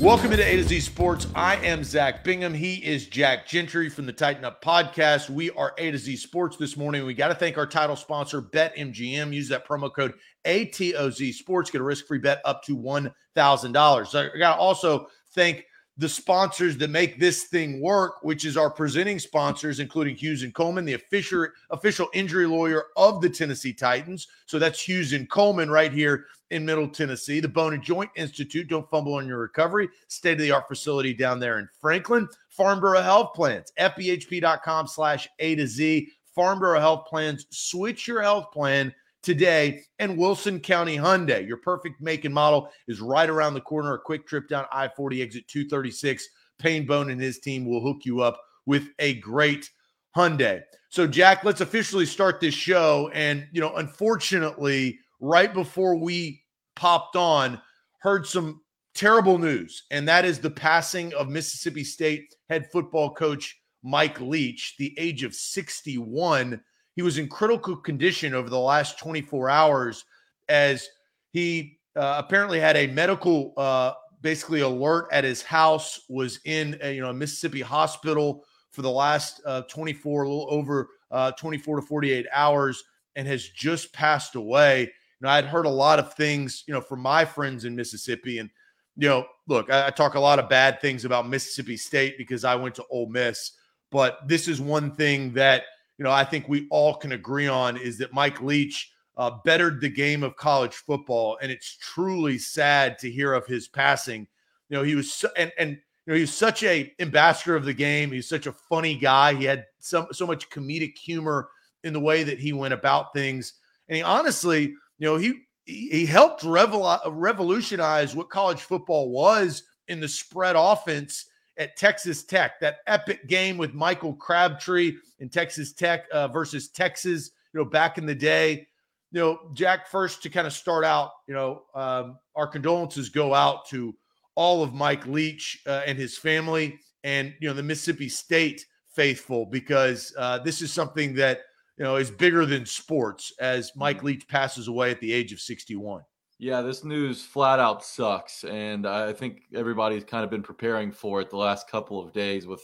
Welcome into A to Z Sports. I am Zach Bingham. He is Jack Gentry from the Tighten Up Podcast. We are A to Z Sports this morning. We got to thank our title sponsor, BetMGM. Use that promo code ATOZ Sports. Get a risk free bet up to $1,000. So I got to also thank the sponsors that make this thing work, which is our presenting sponsors, including Hughes and Coleman, the official official injury lawyer of the Tennessee Titans. So that's Hughes and Coleman right here in Middle Tennessee. The Bone and Joint Institute, don't fumble on your recovery. State of the art facility down there in Franklin. Farm Bureau Health Plans, fbhp.com slash A to Z. Farm Bureau Health Plans, switch your health plan today. And Wilson County Hyundai, your perfect make and model is right around the corner. A quick trip down I 40 exit 236. Payne Bone and his team will hook you up with a great Hyundai. So, Jack, let's officially start this show. And, you know, unfortunately, right before we popped on, heard some terrible news, and that is the passing of Mississippi State head football coach Mike Leach, the age of 61. He was in critical condition over the last 24 hours as he uh, apparently had a medical uh, basically alert at his house was in a, you know a Mississippi hospital for the last uh, 24 a little over uh, 24 to 48 hours and has just passed away. You know, I'd heard a lot of things, you know, from my friends in Mississippi and you know, look, I, I talk a lot of bad things about Mississippi State because I went to Ole Miss, but this is one thing that you know, I think we all can agree on is that Mike Leach uh, bettered the game of college football, and it's truly sad to hear of his passing. You know, he was so, and and you know he was such a ambassador of the game. He's such a funny guy. He had so so much comedic humor in the way that he went about things, and he honestly, you know, he he helped revol- revolutionize what college football was in the spread offense at Texas Tech, that epic game with Michael Crabtree in Texas Tech uh, versus Texas, you know, back in the day. You know, Jack, first to kind of start out, you know, um, our condolences go out to all of Mike Leach uh, and his family and, you know, the Mississippi State faithful because uh, this is something that, you know, is bigger than sports as Mike mm-hmm. Leach passes away at the age of 61. Yeah, this news flat out sucks. And I think everybody's kind of been preparing for it the last couple of days with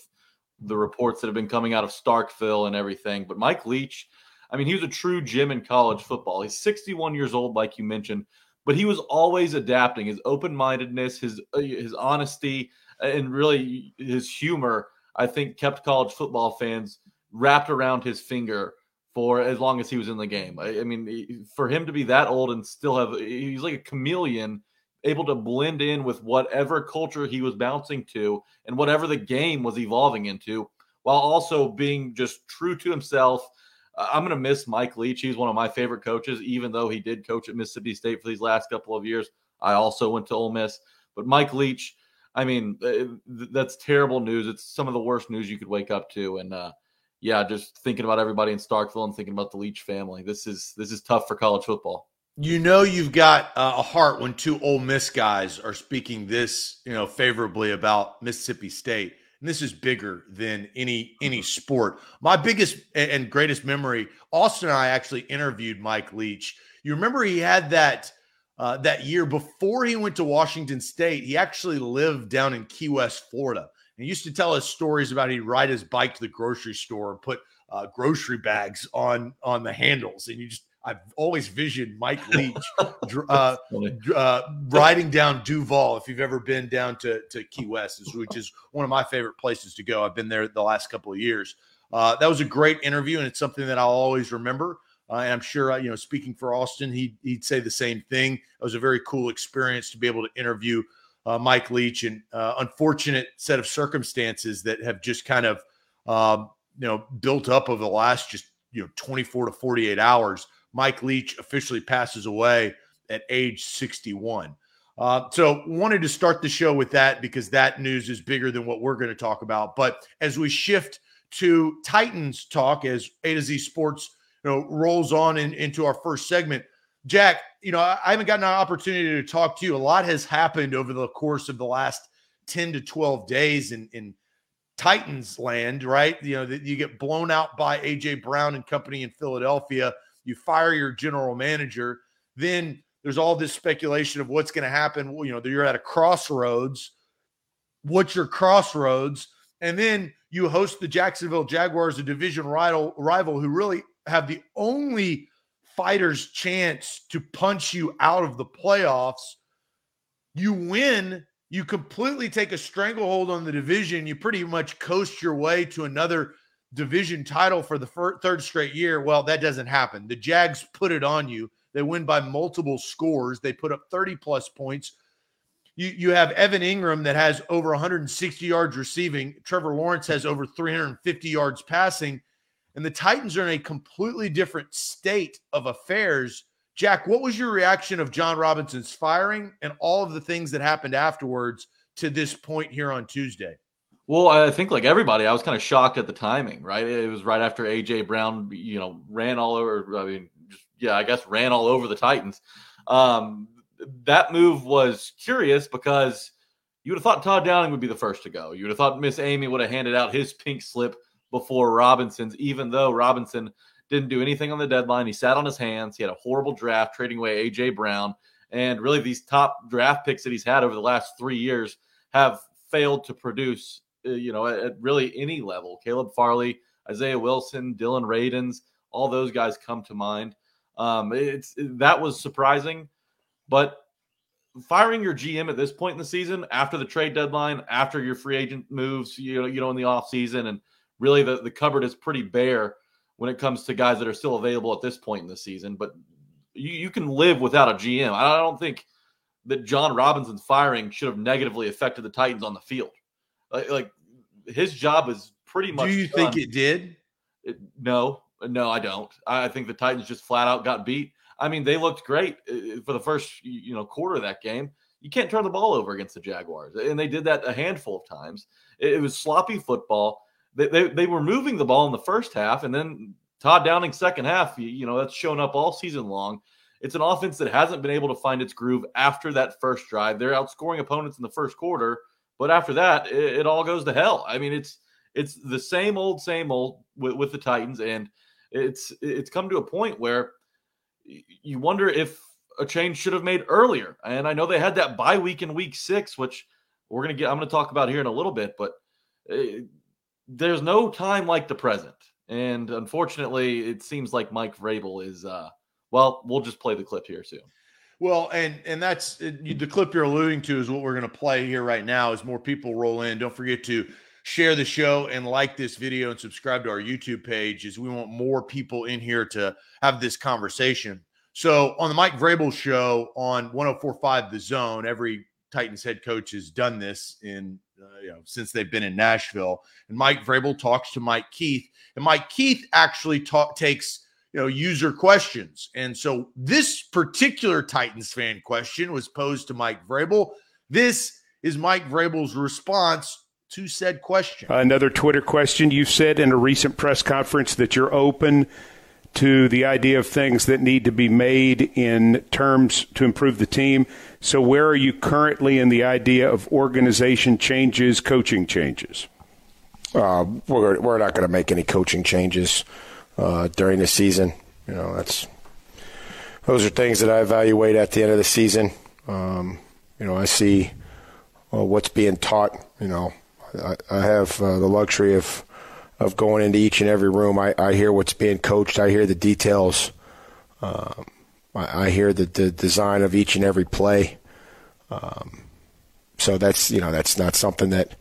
the reports that have been coming out of Starkville and everything. But Mike Leach, I mean, he was a true gem in college football. He's 61 years old, like you mentioned, but he was always adapting. His open mindedness, his uh, his honesty, and really his humor, I think, kept college football fans wrapped around his finger for as long as he was in the game. I, I, mean, for him to be that old and still have, he's like a chameleon, able to blend in with whatever culture he was bouncing to and whatever the game was evolving into, while also being just true to himself. I'm going to miss Mike Leach. He's one of my favorite coaches, even though he did coach at Mississippi State for these last couple of years. I also went to Ole Miss, but Mike Leach. I mean, uh, that's terrible news. It's some of the worst news you could wake up to, and uh, yeah, just thinking about everybody in Starkville and thinking about the Leach family. This is this is tough for college football. You know, you've got uh, a heart when two Ole Miss guys are speaking this, you know, favorably about Mississippi State. And this is bigger than any any mm-hmm. sport. My biggest and greatest memory, Austin and I actually interviewed Mike Leach. You remember he had that uh, that year before he went to Washington State. He actually lived down in Key West, Florida. And he used to tell us stories about he'd ride his bike to the grocery store and put uh, grocery bags on on the handles, and you just I've always visioned Mike Leach uh, uh, riding down Duval. If you've ever been down to, to Key West, which is one of my favorite places to go, I've been there the last couple of years. Uh, that was a great interview, and it's something that I'll always remember. Uh, and I'm sure, uh, you know, speaking for Austin, he'd, he'd say the same thing. It was a very cool experience to be able to interview uh, Mike Leach, and uh, unfortunate set of circumstances that have just kind of um, you know built up over the last just you know 24 to 48 hours. Mike Leach officially passes away at age 61. Uh, so wanted to start the show with that because that news is bigger than what we're going to talk about. But as we shift to Titans talk, as A to Z Sports you know rolls on in, into our first segment, Jack, you know I haven't gotten an opportunity to talk to you. A lot has happened over the course of the last ten to twelve days in in Titans land, right? You know that you get blown out by AJ Brown and company in Philadelphia. You fire your general manager, then there's all this speculation of what's going to happen. You know, you're at a crossroads. What's your crossroads? And then you host the Jacksonville Jaguars, a division rival, rival who really have the only fighter's chance to punch you out of the playoffs. You win, you completely take a stranglehold on the division. You pretty much coast your way to another division title for the third straight year. Well, that doesn't happen. The Jags put it on you. They win by multiple scores. They put up 30 plus points. You, you have Evan Engram that has over 160 yards receiving. Trevor Lawrence has over 350 yards passing. And the Titans are in a completely different state of affairs. Jack, what was your reaction of Jon Robinson's firing and all of the things that happened afterwards to this point here on Tuesday? Well, I think like everybody, I was kind of shocked at the timing, right? It was right after AJ Brown, you know, ran all over. I mean, yeah, I guess ran all over the Titans. Um, that move was curious because you would have thought Todd Downing would be the first to go. You would have thought Miss Amy would have handed out his pink slip before Robinson's, even though Robinson didn't do anything on the deadline. He sat on his hands. He had a horrible draft trading away AJ Brown. And really, these top draft picks that he's had over the last three years have failed to produce, uh, you know, at, really any level. Caleb Farley, Isaiah Wilson, Dillon Radunz, all those guys come to mind. Um, it's that was surprising, but firing your GM at this point in the season, after the trade deadline, after your free agent moves, you know, you know, in the off season, and really the, the cupboard is pretty bare when it comes to guys that are still available at this point in the season. But you, you can live without a GM. I don't think that Jon Robinson's firing should have negatively affected the Titans on the field. Like, like his job is pretty much. Do you done. think it did? It, no, no, I don't. I think the Titans just flat out got beat. I mean, they looked great uh, for the first you know quarter of that game. You can't turn the ball over against the Jaguars, and they did that a handful of times. It, was sloppy football. They, they, they were moving the ball in the first half, and then Todd Downing second half. You, you know that's shown up all season long. It's an offense that hasn't been able to find its groove after that first drive. They're outscoring opponents in the first quarter, but after that, it, it all goes to hell. I mean, it's it's the same old, same old with, with the Titans, and it's it's come to a point where you wonder if a change should have made earlier. And I know they had that bye week in week six, which we're gonna get. I'm gonna talk about here in a little bit, but uh, there's no time like the present. And unfortunately, it seems like Mike Vrabel is. uh Well, we'll just play the clip here soon. Well, and and that's the clip you're alluding to is what we're going to play here right now. As more people roll in, don't forget to share the show and like this video and subscribe to our YouTube page as we want more people in here to have this conversation. So on the Mike Vrabel show on 1045 The Zone, every Titans head coach has done this in uh, you know since they've been in Nashville. And Mike Vrabel talks to Mike Keith, and Mike Keith actually talk takes you know user questions. And so this particular Titans fan question was posed to Mike Vrabel. This is Mike Vrabel's response to said question. Another Twitter question. You said in a recent press conference that you're open to the idea of things that need to be made in terms to improve the team. So, where are you currently in the idea of organization changes, coaching changes? Uh, we're, we're not going to make any coaching changes uh, during the season. You know, that's those are things that I evaluate at the end of the season. Um, you know, I see uh, what's being taught. You know, I, I have uh, the luxury of of going into each and every room. I, I hear what's being coached. I hear the details. Um, I, I, hear the, the design of each and every play. Um, so that's you know that's not something that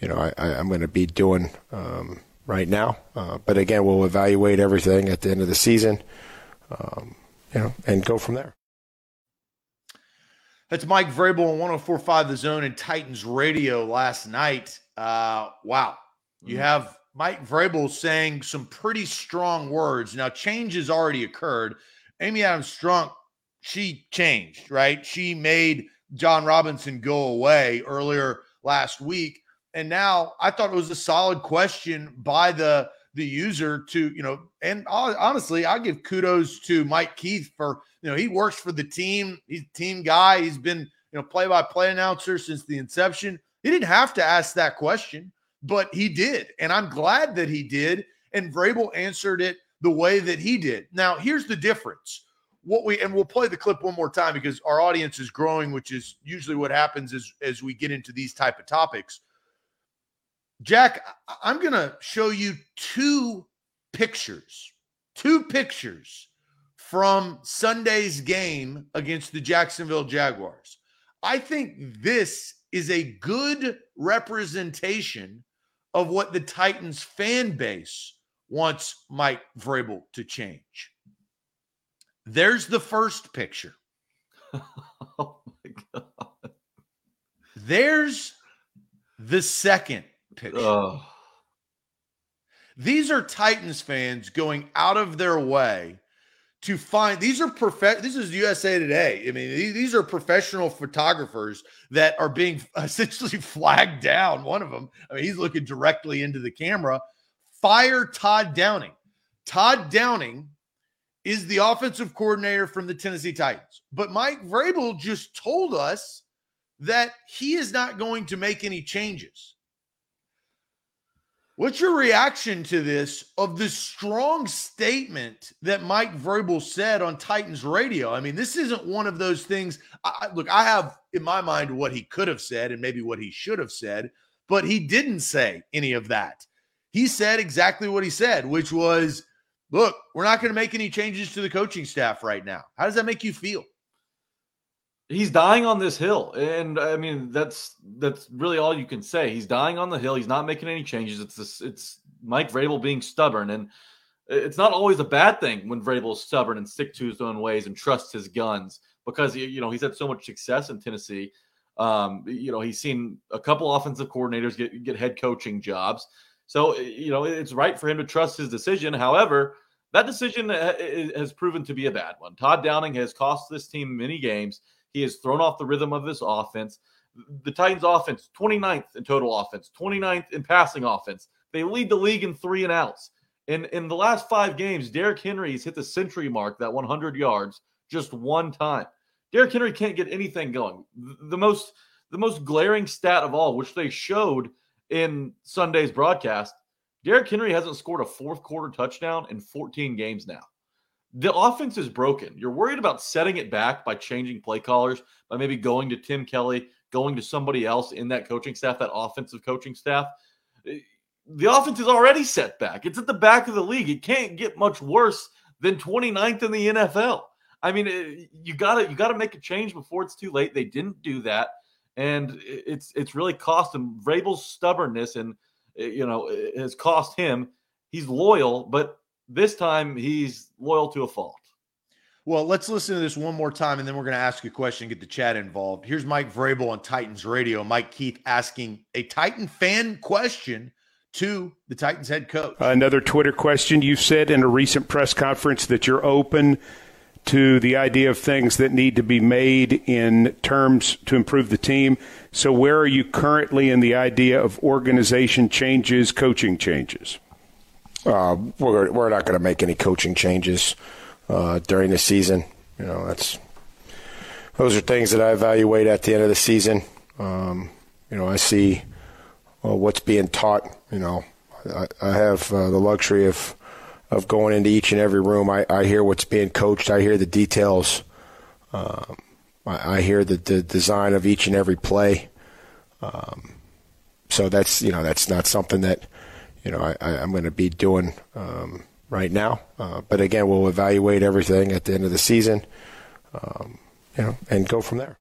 you know I, am going to be doing um, right now. Uh, but again, we'll evaluate everything at the end of the season, um, you know, and go from there. That's Mike Vrabel on 1045 The Zone and Titans Radio last night. Uh, wow. You mm-hmm. have Mike Vrabel saying some pretty strong words. Now, change has already occurred. Amy Adams Strunk, she changed, right? She made Jon Robinson go away earlier last week. And now I thought it was a solid question by the the user to, you know, and honestly, I give kudos to Mike Keith for, you know, he works for the team. He's a team guy. He's been, you know, play-by-play announcer since the inception. He didn't have to ask that question, but he did. And I'm glad that he did. And Vrabel answered it the way that he did. Now, here's the difference. What we and we'll play the clip one more time because our audience is growing, which is usually what happens as as we get into these type of topics. Jack, I'm going to show you two pictures, two pictures from Sunday's game against the Jacksonville Jaguars. I think this is a good representation of what the Titans fan base wants Mike Vrabel to change. There's the first picture. oh my God. There's the second picture. Oh. These are Titans fans going out of their way to find these are perfect this is USA Today. I mean, these, are professional photographers that are being essentially flagged down. One of them, I mean, he's looking directly into the camera. Fire Todd Downing. Todd Downing is the offensive coordinator from the Tennessee Titans. But Mike Vrabel just told us that he is not going to make any changes. What's your reaction to this of the strong statement that Mike Vrabel said on Titans radio? I mean, this isn't one of those things. I, look, I have in my mind what he could have said and maybe what he should have said, but he didn't say any of that. He said exactly what he said, which was, look, we're not going to make any changes to the coaching staff right now. How does that make you feel? He's dying on this hill and i mean that's that's really all you can say. He's dying on the hill. He's not making any changes. It's this it's mike vrabel being stubborn and it's not always a bad thing when vrabel is stubborn and stick to his own ways and trusts his guns because you know he's had so much success in tennessee. Um, you know he's seen a couple offensive coordinators get, get head coaching jobs. So you know it's right for him to trust his decision. However that decision has proven to be a bad one. Todd downing has cost this team many games he has thrown off the rhythm of this offense. The Titans offense, 29th in total offense, 29th in passing offense. They lead the league in three and outs. In in the last five games, Derrick Henry's hit the century mark, that 100 yards, just one time. Derrick Henry can't get anything going. The most the most glaring stat of all, which they showed in Sunday's broadcast, Derrick Henry hasn't scored a fourth quarter touchdown in 14 games now the offense is broken. You're worried about setting it back by changing play callers, by maybe going to Tim Kelly, going to somebody else in that coaching staff, that offensive coaching staff. Eh, the offense is already set back. It's at the back of the league. It can't get much worse than 29th in the NFL. I mean, eh, you got to you got to make a change before it's too late. They didn't do that, and it's it's really cost him. Vrabel's stubbornness and eh, you know it has cost him. He's loyal, but this time he's loyal to a fault. Well, let's listen to this one more time, and then we're going to ask a question, get the chat involved. Here's Mike Vrabel on Titans Radio. Mike Keith asking a Titan fan question to the Titans head coach. Another Twitter question. You said in a recent press conference that you're open to the idea of things that need to be made in terms to improve the team. So, where are you currently in the idea of organization changes, coaching changes? Uh, we're we're not going to make any coaching changes uh, during the season. You know, that's those are things that I evaluate at the end of the season. Um, you know, I see well, what's being taught. You know, I, I have uh, the luxury of of going into each and every room. I, I hear what's being coached. I hear the details. Um, I, I, hear the, the design of each and every play. Um, so that's you know that's not something that you know, I, am going to be doing um, right now. Uh, but again, we'll evaluate everything at the end of the season, um, you know, and go from there.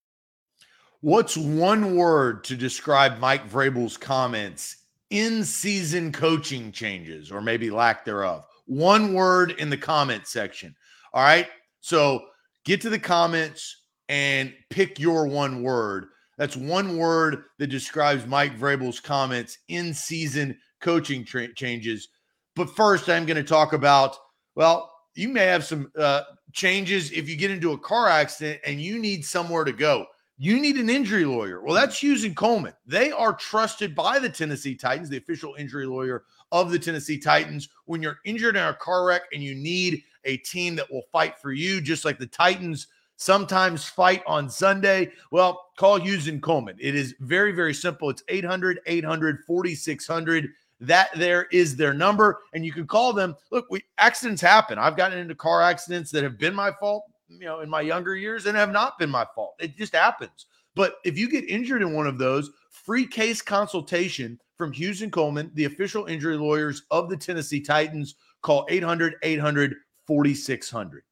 What's one word to describe Mike Vrabel's comments in season coaching changes or maybe lack thereof? One word in the comment section. All right. So get to the comments and pick your one word. That's one word that describes Mike Vrabel's comments in season coaching tra- changes. But first, I'm going to talk about, well, you may have some uh, changes if you get into a car accident and you need somewhere to go. You need an injury lawyer. Well, that's Hughes and Coleman. They are trusted by the Tennessee Titans, the official injury lawyer of the Tennessee Titans. When you're injured in a car wreck and you need a team that will fight for you, just like the Titans sometimes fight on Sunday, well, call Hughes and Coleman. It is very, very simple. It's 800 800 4600. That there is their number, and you can call them. Look, we accidents happen. I've gotten into car accidents that have been my fault you know, in my younger years and have not been my fault. It just happens. But if you get injured in one of those, free case consultation from Hughes and Coleman, the official injury lawyers of the Tennessee Titans. Call 800 800 4600.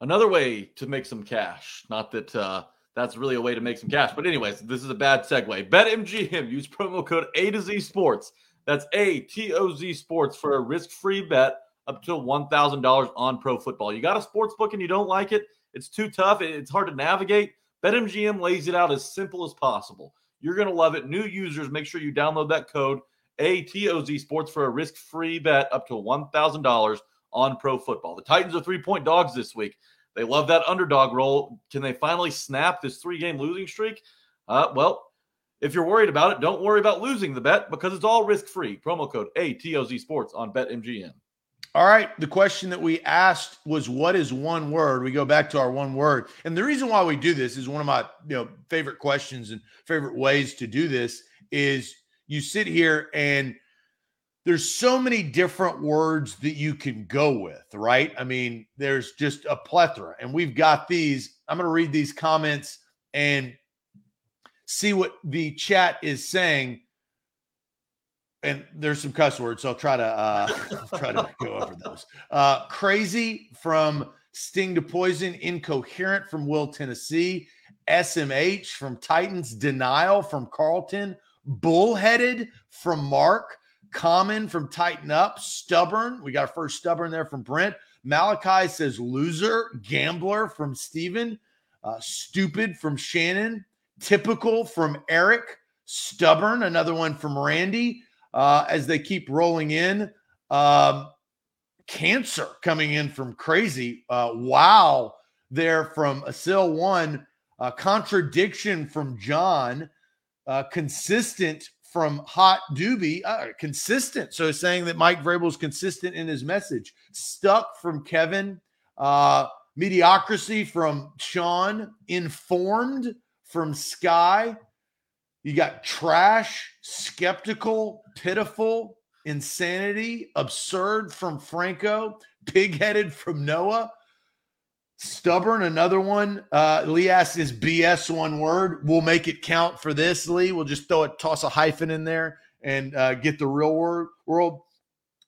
Another way to make some cash. Not that uh, that's really a way to make some cash, but anyways, this is a bad segue. BetMGM. Use promo code A to Z Sports. That's A T O Z Sports for a risk-free bet up to $1,000 on pro football. You got a sports book and you don't like it, it's too tough, it's hard to navigate. BetMGM lays it out as simple as possible. You're going to love it. New users, make sure you download that code ATOZ Sports for a risk free bet up to $1,000 on pro football. The Titans are three point dogs this week. They love that underdog role. Can they finally snap this three game losing streak? Uh, well, if you're worried about it, don't worry about losing the bet because it's all risk free. Promo code ATOZ Sports on BetMGM. All right. The question that we asked was, "What is one word?" We go back to our one word, and the reason why we do this is one of my you know favorite questions and favorite ways to do this is you sit here and there's so many different words that you can go with, right? I mean, there's just a plethora, and we've got these. I'm going to read these comments and see what the chat is saying and there's some cuss words, so I'll try to uh, I'll try to go over those. Uh, crazy from Sting to Poison, incoherent from Will Tennessee, SMH from Titans, denial from Carlton, bullheaded from Mark, common from Tighten Up, stubborn. We got a first stubborn there from Brent. Malachi says loser, gambler from Steven, uh, stupid from Shannon, typical from Eric, stubborn, another one from Randy uh, as they keep rolling in. Um, cancer coming in from crazy. Uh, wow, there from Asil one. Uh, contradiction from John. Uh, consistent from Hot Doobie. Uh, consistent. So saying that Mike Vrabel is consistent in his message. Stuck from Kevin. Uh, mediocrity from Sean. Informed from Sky. You got trash, skeptical, pitiful, insanity, absurd from Franco, pig-headed from Noah, stubborn. Another one. Uh, Lee asks, "Is BS one word? We'll make it count for this." Lee, we'll just throw it, toss a hyphen in there, and uh, get the real world.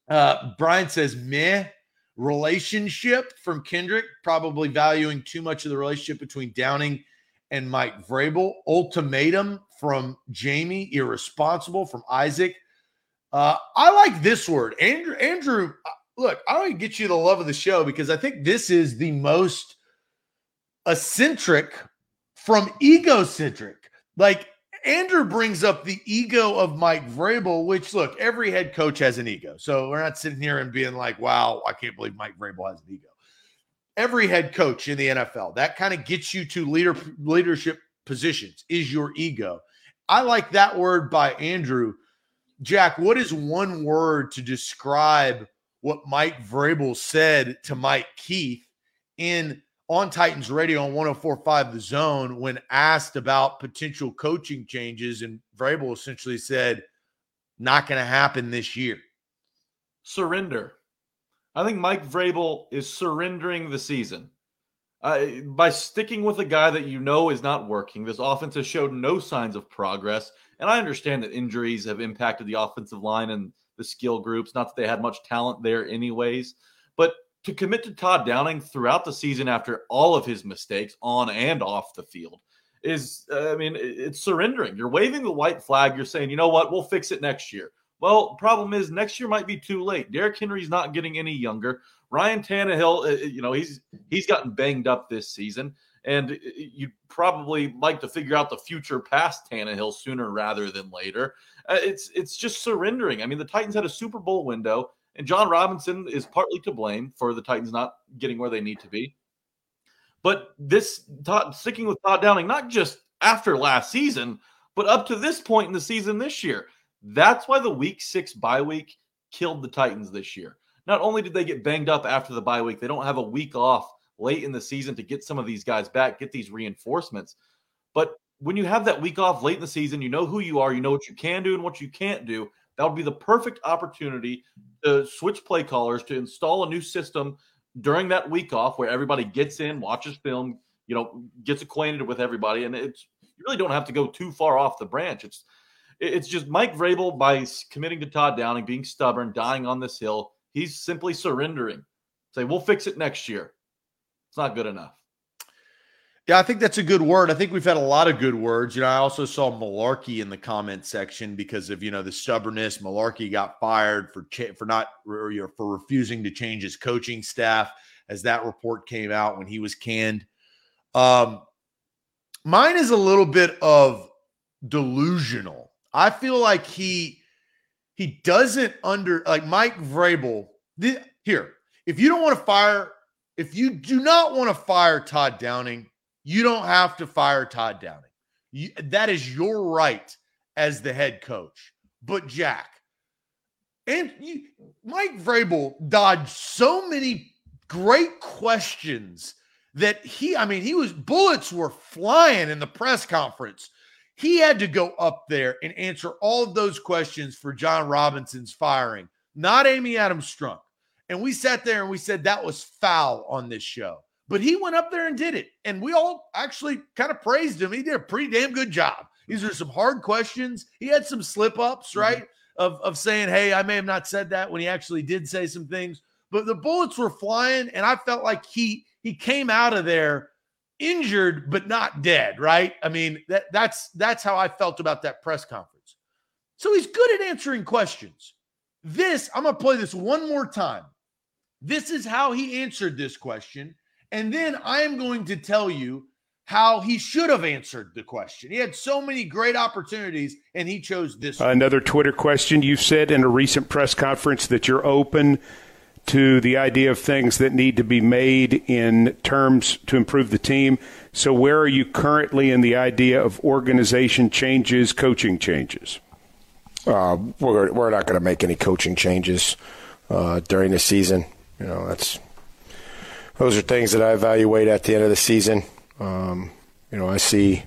Uh, Brian says, "Meh." Relationship from Kendrick, probably valuing too much of the relationship between Downing and Mike Vrabel. Ultimatum from Jamie, irresponsible from Isaac. Uh, I like this word, Andrew. Andrew, look, I want to get you the love of the show because I think this is the most eccentric from egocentric. Like Andrew brings up the ego of Mike Vrabel, which look, every head coach has an ego. So we're not sitting here and being like, wow, I can't believe Mike Vrabel has an ego. Every head coach in the NFL, that kind of gets you to leader leadership positions is your ego. I like that word by Andrew Jack, what is one word to describe what Mike Vrabel said to Mike Keith in on Titans Radio on 1045 The Zone when asked about potential coaching changes? And Vrabel essentially said, not going to happen this year. Surrender. I think Mike Vrabel is surrendering the season. Uh, by sticking with a guy that you know is not working, this offense has showed no signs of progress. And I understand that injuries have impacted the offensive line and the skill groups. Not that they had much talent there, anyways. But to commit to Todd Downing throughout the season after all of his mistakes on and off the field is, uh, I mean, it's surrendering. You're waving the white flag. You're saying, you know what, we'll fix it next year. Well, problem is next year might be too late. Derrick Henry's not getting any younger. Ryan Tannehill, you know, he's he's gotten banged up this season and you'd probably like to figure out the future past Tannehill sooner rather than later. Uh, it's it's just surrendering. I mean, the Titans had a Super Bowl window, And Jon Robinson is partly to blame for the Titans not getting where they need to be. But this Todd, sticking with Todd Downing, not just after last season, but up to this point in the season this year. That's why the week six bye week killed the Titans this year. Not only did they get banged up after the bye week, they don't have a week off late in the season to get some of these guys back, get these reinforcements. But when you have that week off late in the season, you know who you are, you know what you can do and what you can't do. That would be the perfect opportunity to switch play callers, to install a new system during that week off where everybody gets in, watches film, you know, gets acquainted with everybody. And it's you really don't have to go too far off the branch. It's it's just Mike Vrabel by committing to Todd Downing, being stubborn, dying on this hill. He's simply surrendering. Say, we'll fix it next year. It's not good enough. Yeah, I think that's a good word. I think we've had a lot of good words. You know, I also saw Mularkey in the comment section because of you know the stubbornness. Mularkey got fired for cha- for not for refusing to change his coaching staff as that report came out when he was canned. Um, mine is a little bit of delusional. I feel like he he doesn't under like Mike Vrabel. The, here, if you don't want to fire, if you do not want to fire Todd Downing you don't have to fire Todd Downing. You, that is your right as the head coach. But Jack, and you, Mike Vrabel dodged so many great questions that he, I mean, he was bullets were flying in the press conference. He had to go up there and answer all of those questions for Jon Robinson's firing, not Amy Adams Strunk. And we sat there and we said that was foul on this show. But he went up there and did it. And we all actually kind of praised him. He did a pretty damn good job. These are some hard questions. He had some slip ups, mm-hmm. right? Mm-hmm. Of, of saying, hey, I may have not said that when he actually did say some things. But the bullets were flying, and I felt like he he came out of there injured but not dead, right? I mean, that that's that's how I felt about that press conference. So he's good at answering questions. This, I'm gonna play this one more time. This is how he answered this question. And then I am going to tell you how he should have answered the question. He had so many great opportunities and he chose this. Another Twitter question. You said in a recent press conference that you're open to the idea of things that need to be made in terms to improve the team. So, where are you currently in the idea of organization changes, coaching changes? Uh, we're, we're not going to make any coaching changes uh, during the season. You know, that's those are things that I evaluate at the end of the season. Um, you know, I see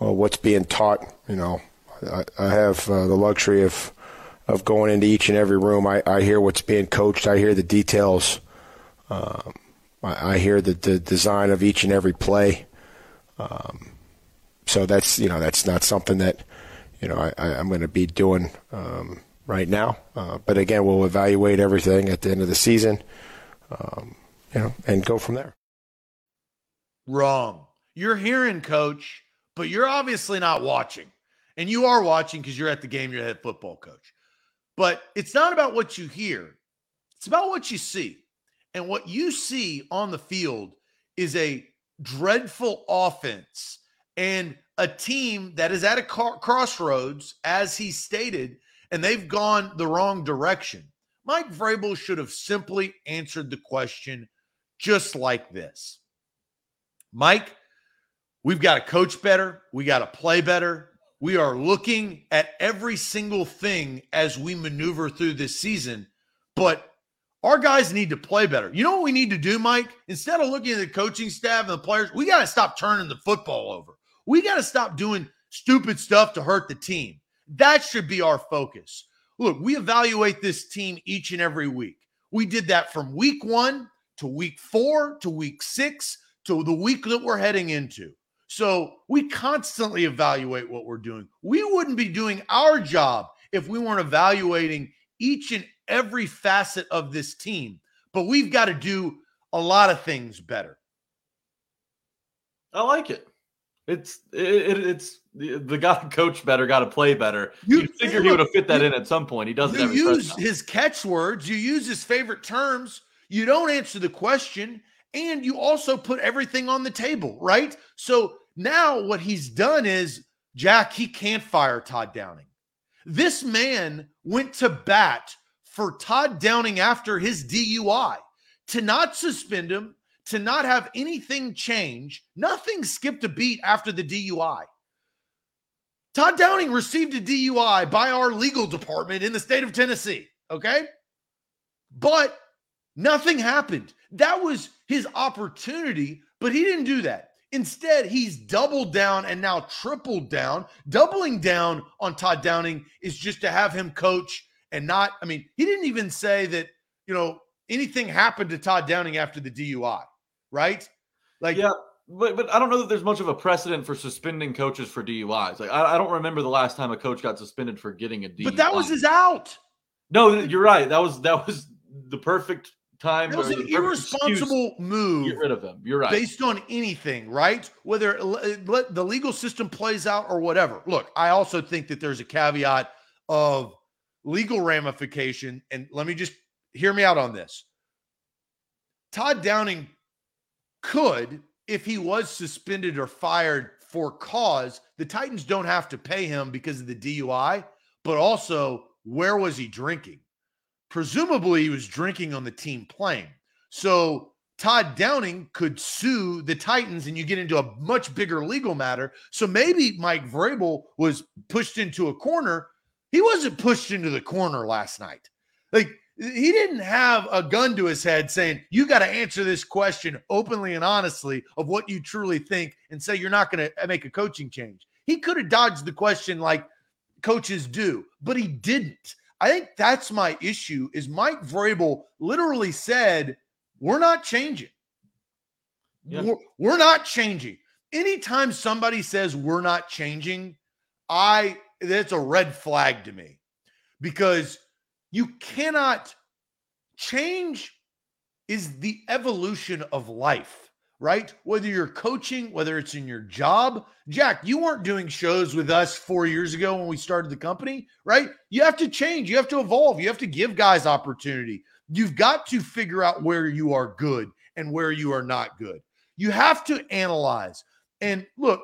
uh, what's being taught. You know, I, I have uh, the luxury of of going into each and every room. I, I hear what's being coached. I hear the details. Um, I, I, hear the, the design of each and every play. Um, so that's you know that's not something that you know I, am going to be doing um, right now. Uh, but again, we'll evaluate everything at the end of the season. Um, you know, and go from there. Wrong. You're hearing, coach, but you're obviously not watching. And you are watching because you're at the game, you're the head football coach. But it's not about what you hear, it's about what you see. And what you see on the field is a dreadful offense and a team that is at a car- crossroads, as he stated, and they've gone the wrong direction. Mike Vrabel should have simply answered the question just like this. Mike, we've got to coach better. We got to play better. We are looking at every single thing as we maneuver through this season, but our guys need to play better. You know what we need to do, Mike? Instead of looking at the coaching staff and the players, we got to stop turning the football over. We got to stop doing stupid stuff to hurt the team. That should be our focus. Look, we evaluate this team each and every week. We did that from week one to week four to week six to the week that we're heading into. So we constantly evaluate what we're doing. We wouldn't be doing our job if we weren't evaluating each and every facet of this team. But we've got to do a lot of things better. I like it. It's it, it's the guy coach better, got to play better. You, you figure he would have fit that you, in at some point. He doesn't. You use his catchwords. You use his favorite terms. You don't answer the question, and you also put everything on the table, right? So now what he's done is, Jack, he can't fire Todd Downing. This man went to bat for Todd Downing after his DUI to not suspend him, to not have anything change. Nothing skipped a beat after the DUI. Todd Downing received a DUI by our legal department in the state of Tennessee. Okay. But nothing happened. That was his opportunity, but he didn't do that. Instead, he's doubled down and now tripled down. Doubling down on Todd Downing is just to have him coach and not, I mean, he didn't even say that, you know, anything happened to Todd Downing after the DUI, right? Like, yeah, but but I don't know that there's much of a precedent for suspending coaches for DUIs. Like, I, I don't remember the last time a coach got suspended for getting a DUI. But that was his out. No, you're right. That was that was the perfect time. It was an irresponsible move. Get rid of him. You're right. Based on anything, right? Whether let the legal system plays out or whatever. Look, I also think that there's a caveat of legal ramification. And let me just hear me out on this. Todd Downing could, if he was suspended or fired for cause, the Titans don't have to pay him because of the DUI, but also where was he drinking? Presumably, he was drinking on the team plane. So Todd Downing could sue the Titans and you get into a much bigger legal matter. So maybe Mike Vrabel was pushed into a corner. He wasn't pushed into the corner last night. Like he didn't have a gun to his head saying, You got to answer this question openly and honestly of what you truly think and say you're not going to uh, make a coaching change. He could have dodged the question like coaches do, but he didn't. I think that's my issue is Mike Vrabel literally said, we're not changing. Yeah. We're, we're not changing. Anytime somebody says we're not changing, I that's a red flag to me because you cannot change is the evolution of life right? Whether you're coaching, whether it's in your job. Jack, you weren't doing shows with us four years ago when we started the company, right? You have to change, you have to evolve, you have to give guys opportunity. You've got to figure out where you are good and where you are not good. You have to analyze. And look,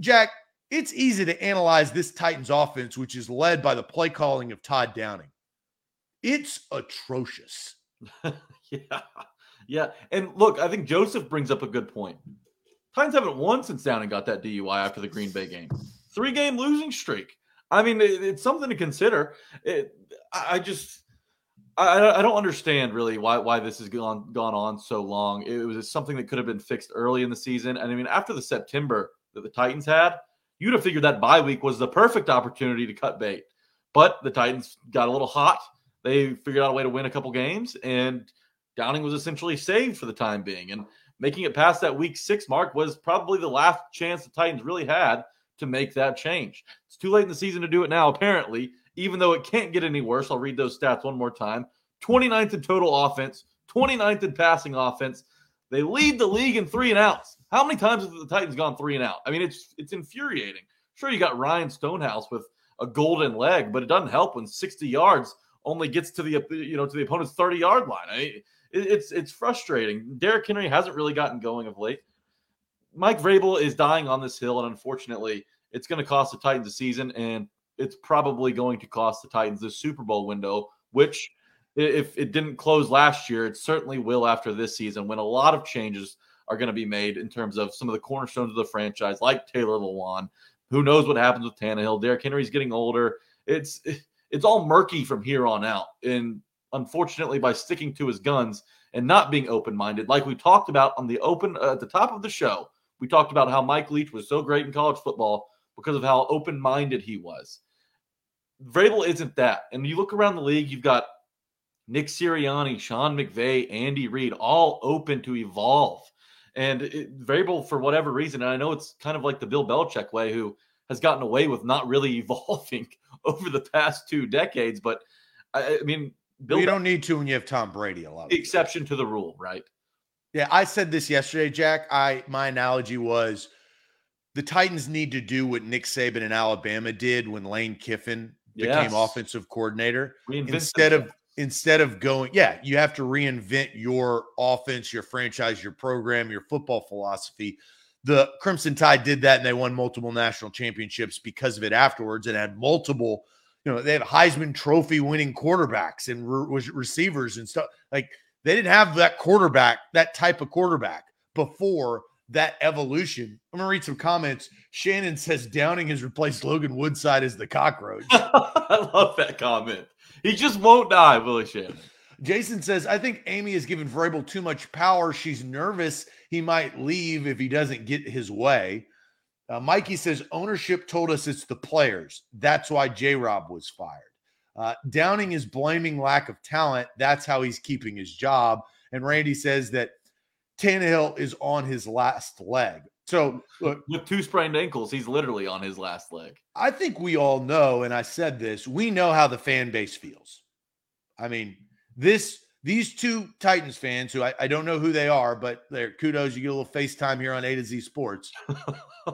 Jack, it's easy to analyze this Titans offense, which is led by the play calling of Todd Downing. It's atrocious. yeah. Yeah, and look, I think Joseph brings up a good point. Titans haven't won since Downing got that DUI after the Green Bay game. Three game losing streak. I mean, it, it's something to consider. It, I, just, I, I don't understand really why why this has gone gone on so long. It was something that could have been fixed early in the season, and I mean, after the September that the Titans had, you'd have figured that bye week was the perfect opportunity to cut bait. But the Titans got a little hot. They figured out a way to win a couple games, and Downing was essentially saved for the time being. And making it past that week six mark was probably the last chance the Titans really had to make that change. It's too late in the season to do it now, apparently, even though it can't get any worse. I'll read those stats one more time 29th in total offense, 29th in passing offense. They lead the league in three and outs. How many times have the Titans gone three and out? I mean, it's it's infuriating. Sure, you got Ryan Stonehouse with a golden leg, but it doesn't help when 60 yards only gets to the you know to the opponent's 30 yard line. I mean, it's it's frustrating. Derrick Henry hasn't really gotten going of late. Mike Vrabel is dying on this hill, and unfortunately, it's going to cost the Titans a season, and it's probably going to cost the Titans this Super Bowl window, which if it didn't close last year, it certainly will after this season when a lot of changes are going to be made in terms of some of the cornerstones of the franchise, like Taylor Lewan. Who knows what happens with Tannehill? Derrick Henry's getting older. It's it's all murky from here on out. And unfortunately, by sticking to his guns and not being open minded. Like we talked about on the open uh, at the top of the show, we talked about how Mike Leach was so great in college football because of how open minded he was. Vrabel isn't that. And you look around the league, you've got Nick Sirianni, Sean McVay, Andy Reid, all open to evolve. And it, Vrabel, for whatever reason, and I know it's kind of like the Bill Belichick way, who has gotten away with not really evolving over the past two decades. But I, I mean, Bill you don't need to when you have Tom Brady. A lot. The exception to the rule, right? Yeah, I said this yesterday, Jack. I my analogy was the Titans need to do what Nick Saban in Alabama did when Lane Kiffin became yes. offensive coordinator. Instead of instead of going, yeah, you have to reinvent your offense, your franchise, your program, your football philosophy. The Crimson Tide did that and they won multiple national championships because of it afterwards and had multiple you know, they had Heisman Trophy winning quarterbacks and re- receivers and stuff. Like they didn't have that quarterback, that type of quarterback before that evolution. I'm gonna read some comments. Shannon says Downing has replaced Logan Woodside as the cockroach. I love that comment. He just won't die, Willie Shannon. Jason says, I think Amy has given Vrabel too much power. She's nervous he might leave if he doesn't get his way. Uh, Mikey says ownership told us it's the players. That's why J Rob was fired. Uh, Downing is blaming lack of talent. That's how he's keeping his job. And Randy says that Tannehill is on his last leg. So look, with two sprained ankles, he's literally on his last leg. I think we all know, and I said this, we know how the fan base feels. I mean, this these two Titans fans, who I, I don't know who they are, but they're kudos. You get a little FaceTime here on A to Z Sports.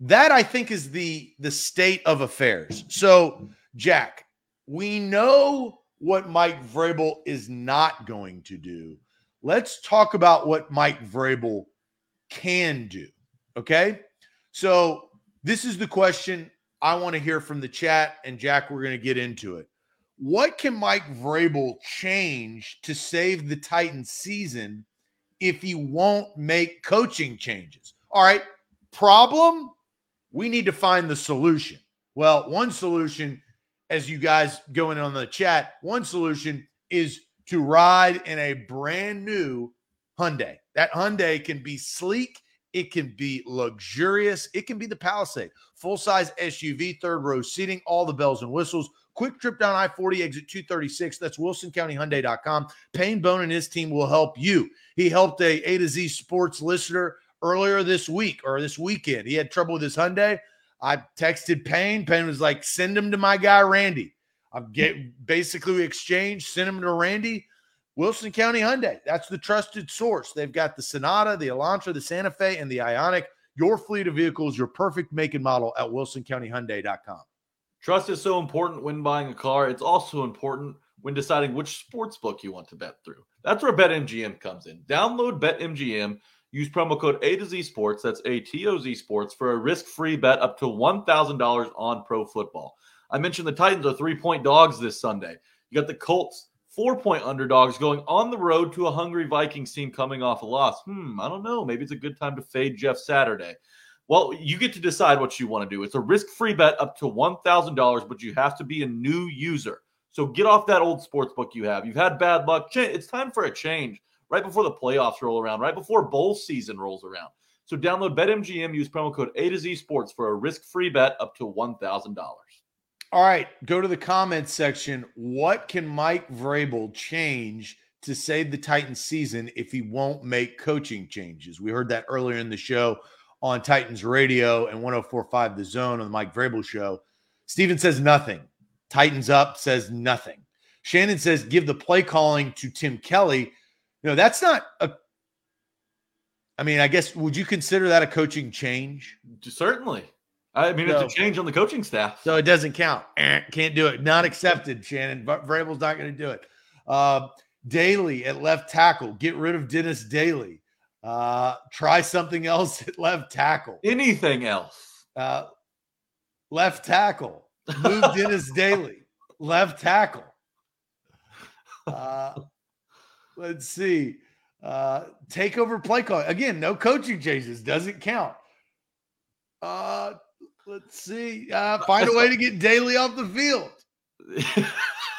that I think is the the state of affairs. So, Jack, we know what Mike Vrabel is not going to do. Let's talk about what Mike Vrabel can do. Okay. So, this is the question I want to hear from the chat. And, Jack, we're going to get into it. What can Mike Vrabel change to save the Titans season if he won't make coaching changes? All right. Problem we need to find the solution. Well, one solution, as you guys going in on the chat, one solution is to ride in a brand new Hyundai. That Hyundai can be sleek, it can be luxurious, it can be the Palisade, full size SUV, third row seating, all the bells and whistles. Quick trip down I 40, exit 236. That's WilsonCountyHyundai.com. Payne Bone and his team will help you. He helped a A to Z sports listener earlier this week or this weekend. He had trouble with his Hyundai. I texted Payne. Payne was like, send him to my guy, Randy. I'm get basically we exchanged, send him to Randy. Wilson County Hyundai. That's the trusted source. They've got the Sonata, the Elantra, the Santa Fe, and the Ioniq. Your fleet of vehicles, your perfect make and model at wilsoncountyhyundai.com. Trust is so important when buying a car. It's also important when deciding which sports book you want to bet through. That's where BetMGM comes in. Download BetMGM Use promo code A to Z Sports, that's A T O Z Sports, for a risk free bet up to $1,000 on pro football. I mentioned the Titans are three point dogs this Sunday. You got the Colts, four point underdogs, going on the road to a hungry Vikings team coming off a loss. Hmm, I don't know. Maybe it's a good time to fade Jeff Saturday. Well, you get to decide what you want to do. It's a risk free bet up to $1,000, but you have to be a new user. So get off that old sports book you have. You've had bad luck. It's time for a change right before the playoffs roll around, right before bowl season rolls around. So download BetMGM, use promo code A to Z Sports for a risk-free bet up to one thousand dollars. All right, go to the comments section. What can Mike Vrabel change to save the Titans season if he won't make coaching changes? We heard that earlier in the show on Titans Radio and 1045 The Zone on the Mike Vrabel show. Steven says nothing. Titans up says nothing. Shannon says give the play calling to Tim Kelly you know, that's not a. I mean, I guess would you consider that a coaching change? Certainly. I mean, so, it's a change on the coaching staff. So it doesn't count. Eh, can't do it. Not accepted, Shannon. Vrabel's not going to do it. Uh, Daley at left tackle. Get rid of Dennis Daley. Uh, try something else at left tackle. Anything else? Uh, left tackle. Move Dennis Daley. Left tackle. Uh, Let's see. Uh, take over play call. Again, no coaching changes. Doesn't count. Uh, let's see. Uh, find a way to get Daley off the field.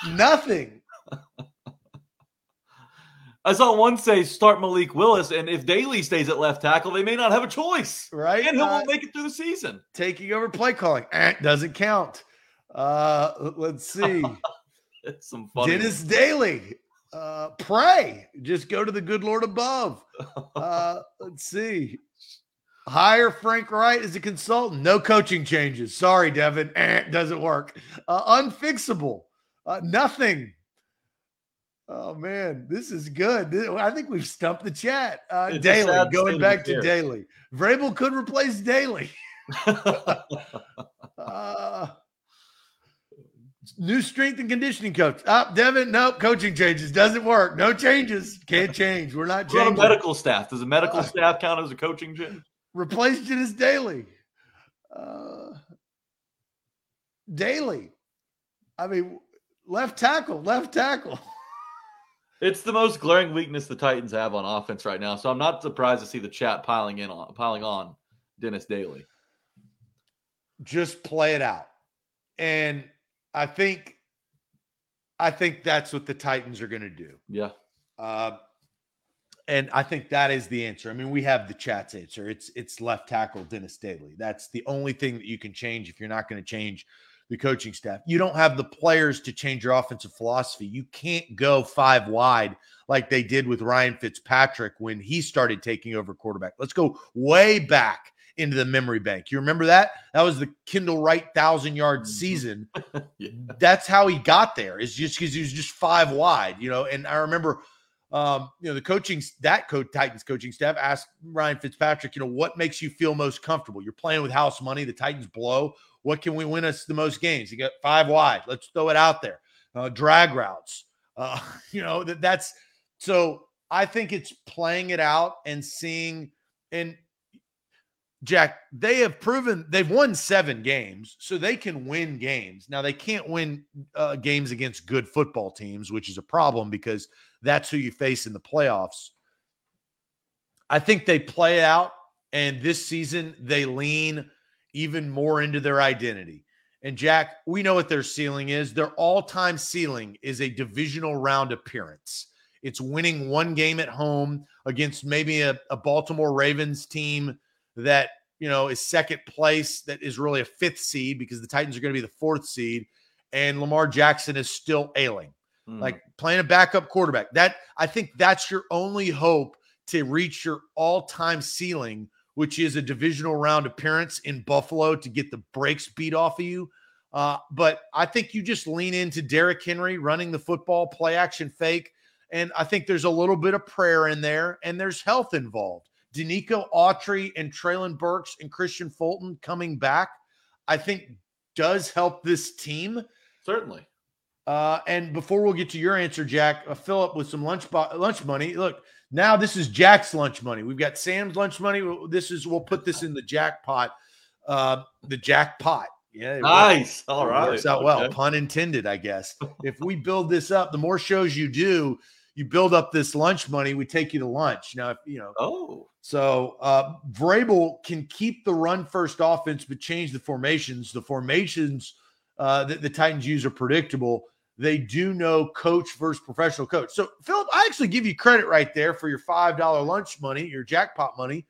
Nothing. I saw one say start Malik Willis, and if Daley stays at left tackle, they may not have a choice. Right. And he uh, won't make it through the season. Taking over play calling. Eh, doesn't count. Uh, let's see. it's some funny. Dennis Daley uh, pray. Just go to the good Lord above. Uh, let's see. Hire Frank Wright as a consultant. No coaching changes. Sorry, Devin. Eh, doesn't work. Uh, unfixable. Uh, nothing. Oh man, this is good. This, I think we've stumped the chat. Uh, Daley, going back to Daley, Vrabel could replace Daley. uh, New strength and conditioning coach. Up, oh, Devin. Nope. Coaching changes. Doesn't work. No changes. Can't change. We're not changing. medical staff. Does the medical uh, staff count as a coaching change? Replace Dennis Daley. Uh, Daley. I mean, left tackle, left tackle. It's the most glaring weakness the Titans have on offense right now. So I'm not surprised to see the chat piling in on piling on Dennis Daley. Just play it out. And I think I think that's what the Titans are going to do. Yeah. Uh, and I think that is the answer. I mean, we have the chat's answer. It's it's left tackle Dennis Daley. That's the only thing that you can change if you're not going to change the coaching staff. You don't have the players to change your offensive philosophy. You can't go five wide like they did with Ryan Fitzpatrick when he started taking over quarterback. Let's go way back into the memory bank. You remember that? That was the Kendall Wright thousand yard mm-hmm. season. yeah. That's how he got there. Is just because he was just five wide, you know. And I remember, um, you know, the coaching that coach Titans coaching staff asked Ryan Fitzpatrick, you know, what makes you feel most comfortable? You're playing with house money. The Titans blow. What can we win us the most games? You got five wide. Let's throw it out there. Uh, drag routes. Uh, you know that that's so. I think it's playing it out and seeing. And Jack, they have proven they've won seven games, so they can win games. Now they can't win uh, games against good football teams, which is a problem because that's who you face in the playoffs. I think they play out, and this season they lean even more into their identity. And Jack, we know what their ceiling is. Their all time ceiling is a divisional round appearance. It's winning one game at home against maybe a, a, Baltimore Ravens team that, you know, is second place, that is really a fifth seed because the Titans are going to be the fourth seed. And Lamar Jackson is still ailing, mm. like playing a backup quarterback. That I think that's your only hope to reach your all time ceiling which is a divisional round appearance in Buffalo to get the brakes beat off of you. Uh, but I think you just lean into Derrick Henry running the football, play action fake. And I think there's a little bit of prayer in there, and there's health involved. Denico Autry and Treylon Burks and Kristian Fulton coming back, I think does help this team. Certainly. Uh, and before we'll get to your answer, Jack, uh, fill up with some lunch bo- lunch money. Look, now this is Jack's lunch money. We've got Sam's lunch money. This is we'll put this in the jackpot. Uh, the jackpot. Yeah. Nice. Works, All right. Works out okay. well. Pun intended, I guess. if we build this up, the more shows you do, you build up this lunch money. We take you to lunch. Now, if you know. Oh. So uh Vrabel can keep the run first offense, but change the formations. The formations uh, that the Titans use are predictable they do know coach versus professional coach. So, Philip, I actually give you credit right there for your $5 lunch money, your jackpot money.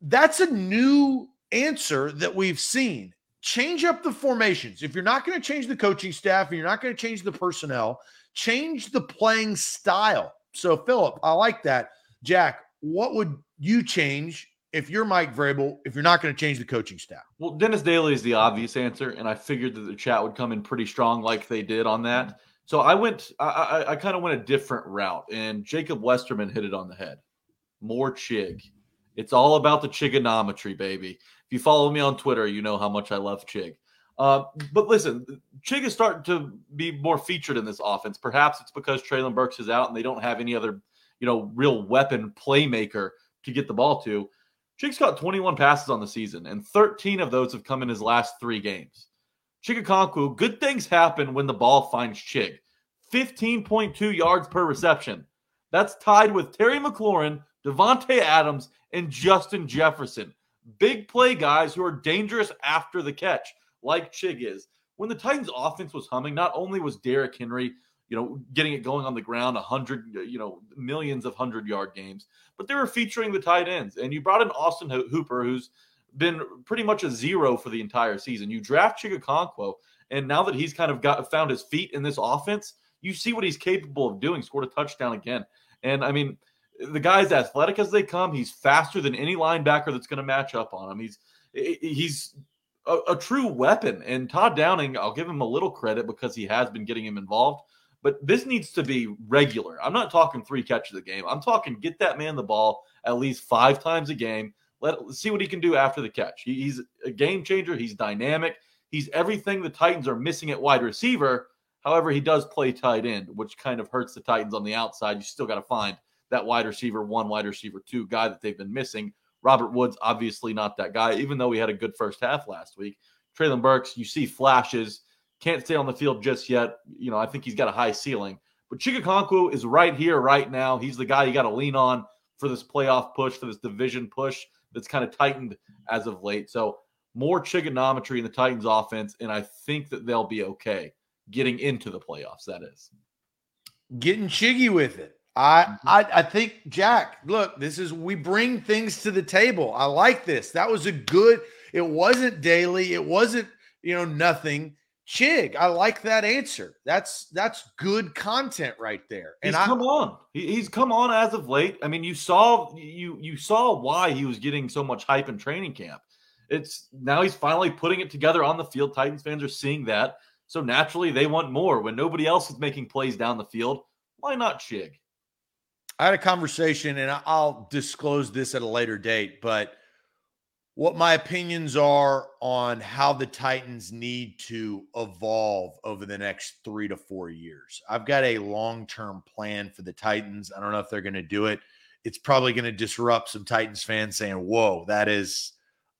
That's a new answer that we've seen. Change up the formations. If you're not going to change the coaching staff and you're not going to change the personnel, change the playing style. So, Philip, I like that. Jack, what would you change if you're Mike Vrabel, if you're not going to change the coaching staff? Well, Dennis Daley is the obvious answer, and I figured that the chat would come in pretty strong, like they did on that. So I went, I, I, I kind of went a different route, and Jacob Westerman hit it on the head. More Chig. It's all about the Chigonometry, baby. If you follow me on Twitter, you know how much I love Chig. Uh, but listen, Chig is starting to be more featured in this offense. Perhaps it's because Treylon Burks is out and they don't have any other, you know, real weapon playmaker to get the ball to. Chig's caught 21 passes on the season, and 13 of those have come in his last three games. Chig good things happen when the ball finds Chig. 15.2 yards per reception. That's tied with Terry McLaurin, Davante Adams, and Justin Jefferson. Big play guys who are dangerous after the catch, like Chig is. When the Titans' offense was humming, not only was Derrick Henry you know, getting it going on the ground, a hundred, uh, you know, millions of hundred yard games. But they were featuring the tight ends, and you brought in Austin Hooper, who's been pretty much a zero for the entire season. You draft Chig and now that he's kind of got found his feet in this offense, you see what he's capable of doing. Scored a touchdown again, and I mean, the guy's athletic as they come. He's faster than any linebacker that's going to match up on him. He's he's a, a, true weapon. And Todd Downing, I'll give him a little credit because he has been getting him involved. But this needs to be regular. I'm not talking three catches a game. I'm talking get that man the ball at least five times a game. Let see what he can do after the catch. He, he's a game changer. He's dynamic. He's everything the Titans are missing at wide receiver. However, he does play tight end, which kind of hurts the Titans on the outside. You still got to find that wide receiver one, wide receiver two guy that they've been missing. Robert Woods, obviously not that guy, even though he had a good first half last week. Treylon Burks, you see flashes, can't stay on the field just yet. You know, I think he's got a high ceiling. But Chig is right here, right now. He's the guy you got to lean on for this playoff push, for this division push that's kind of tightened as of late. So more trigonometry in the Titans offense, and I think that they'll be okay getting into the playoffs. That is getting chiggy with it. I, mm-hmm. I I think Jack, look, this is we bring things to the table. I like this. That was a good. It wasn't Daley. It wasn't you know nothing. Chig, I like that answer. That's that's good content right there. And he's I, come on. He, he's come on as of late. I mean, you saw you you saw why he was getting so much hype in training camp. It's now he's finally putting it together on the field. Titans fans are seeing that. So naturally they want more. When nobody else is making plays down the field, why not Chig? I had a conversation and I'll disclose this at a later date, but what my opinions are on how the Titans need to evolve over the next three to four years. I've got a long term plan for the Titans. I don't know if they're going to do it. It's probably going to disrupt some Titans fans saying, Whoa, that is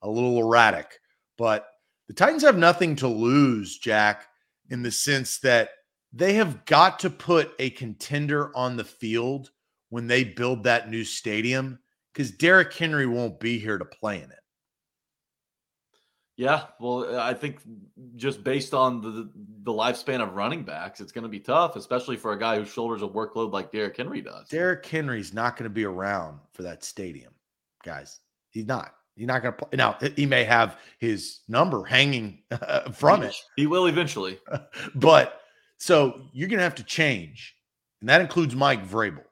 a little erratic. But the Titans have nothing to lose, Jack, in the sense that they have got to put a contender on the field when they build that new stadium because Derrick Henry won't be here to play in it. Yeah, well, I think just based on the the lifespan of running backs, it's going to be tough, especially for a guy who shoulders a workload like Derrick Henry does. Derrick Henry's not going to be around for that stadium, guys. He's not. He's not going to play. Now he may have his number hanging uh, from he, it. He will eventually, but so you're going to have to change, and that includes Mike Vrabel.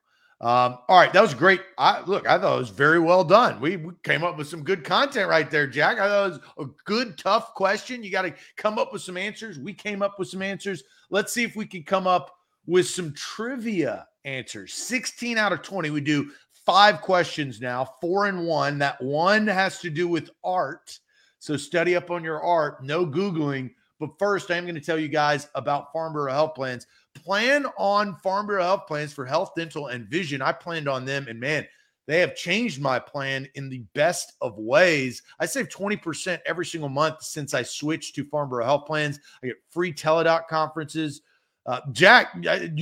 Um, all right, that was great. I look, I thought it was very well done. We, we, came up with some good content right there, Jack. I thought it was a good, tough question. You got to come up with some answers. We came up with some answers. Let's see if we can come up with some trivia answers. 16 out of 20. We do five questions now, four and one. That one has to do with art. So study up on your art, no Googling. But first, I am going to tell you guys about Farm Bureau Health Plans plan on Farm Bureau health plans for health, dental, and vision. I planned on them, and man, they have changed my plan in the best of ways. I save 20% every single month since I switched to Farm Bureau health plans. I get free teledoc conferences. Uh, Jack,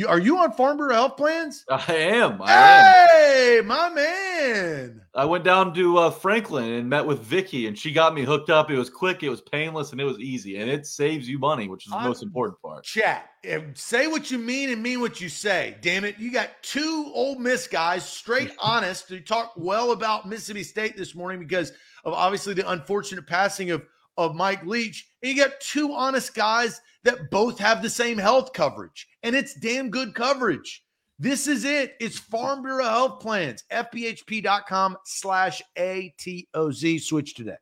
are you on Farm Bureau health plans? I am. I hey, am. my man. I went down to uh, Franklin and met with Vicky, and she got me hooked up. It was quick, it was painless, and it was easy. And it saves you money, which is the I'm, most important part. Chat. Say what you mean and mean what you say. Damn it. You got two Ole Miss guys, straight honest, to talk well about Mississippi State this morning because of obviously the unfortunate passing of, of Mike Leach. And you got two honest guys that both have the same health coverage, and it's damn good coverage. This is it. It's Farm Bureau Health Plans. FBHP.com slash ATOZ. Switch today.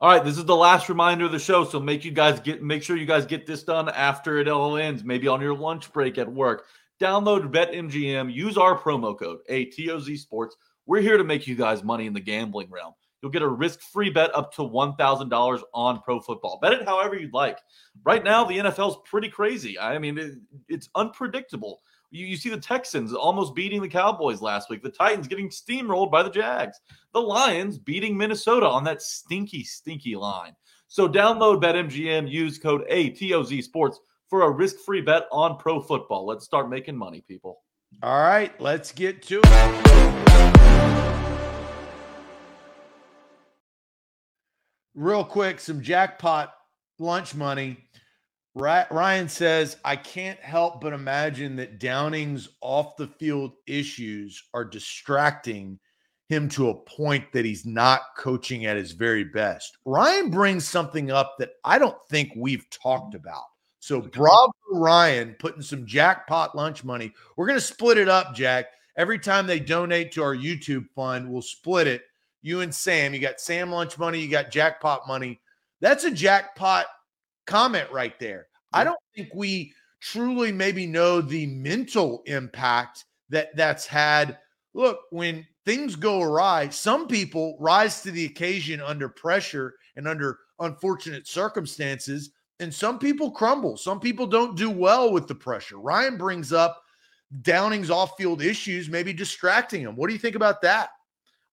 All right, this is the last reminder of the show, so make you guys get make sure you guys get this done after it all ends, maybe on your lunch break at work. Download BetMGM, use our promo code ATOZ Sports. We're here to make you guys money in the gambling realm. You'll get a risk free bet up to $1,000 on pro football. Bet it however you'd like. Right now, the NFL is pretty crazy. I mean, it, it's unpredictable. You, you see the Texans almost beating the Cowboys last week, the Titans getting steamrolled by the Jags, the Lions beating Minnesota on that stinky, stinky line. So download BetMGM, use code ATOZ Sports for a risk free bet on pro football. Let's start making money, people. All right, let's get to it. Real quick, some jackpot lunch money. Ryan says, I can't help but imagine that Downing's off the field issues are distracting him to a point that he's not coaching at his very best. Ryan brings something up that I don't think we've talked about. So, bravo, Ryan, putting some jackpot lunch money. We're going to split it up, Jack. Every time they donate to our YouTube fund, we'll split it you and Sam. You got Sam lunch money, you got jackpot money. That's a jackpot comment right there. I don't think we truly maybe know the mental impact that that's had. Look, when things go awry, some people rise to the occasion under pressure and under unfortunate circumstances, and some people crumble. Some people don't do well with the pressure. Ryan brings up Downing's off field issues, maybe distracting him. What do you think about that?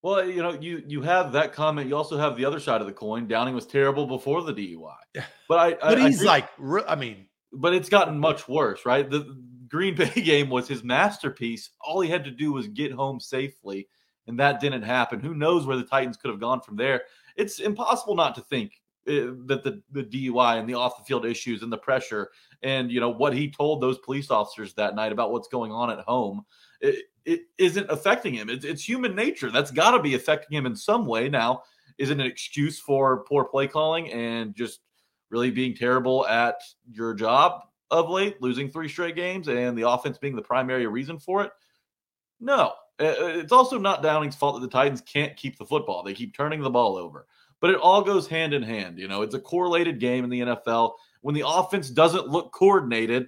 Well, you know, you you have that comment. You also have the other side of the coin. Downing was terrible before the DUI, but I, but I, he's I like, I mean, but it's gotten much worse, right? The Green Bay game was his masterpiece. All he had to do was get home safely, and that didn't happen. Who knows where the Titans could have gone from there? It's impossible not to think uh, that the the DUI and the off the field issues and the pressure and you know what he told those police officers that night about what's going on at home it, it isn't affecting him. It's, it's human nature. That's got to be affecting him in some way. Now, is it an excuse for poor play calling and just really being terrible at your job of late, losing three straight games, and the offense being the primary reason for it? No. Uh, uh, it's also not Downing's fault that the Titans can't keep the football. They keep turning the ball over. But it all goes hand in hand. You know, it's a correlated game in the NFL. When the offense doesn't look coordinated,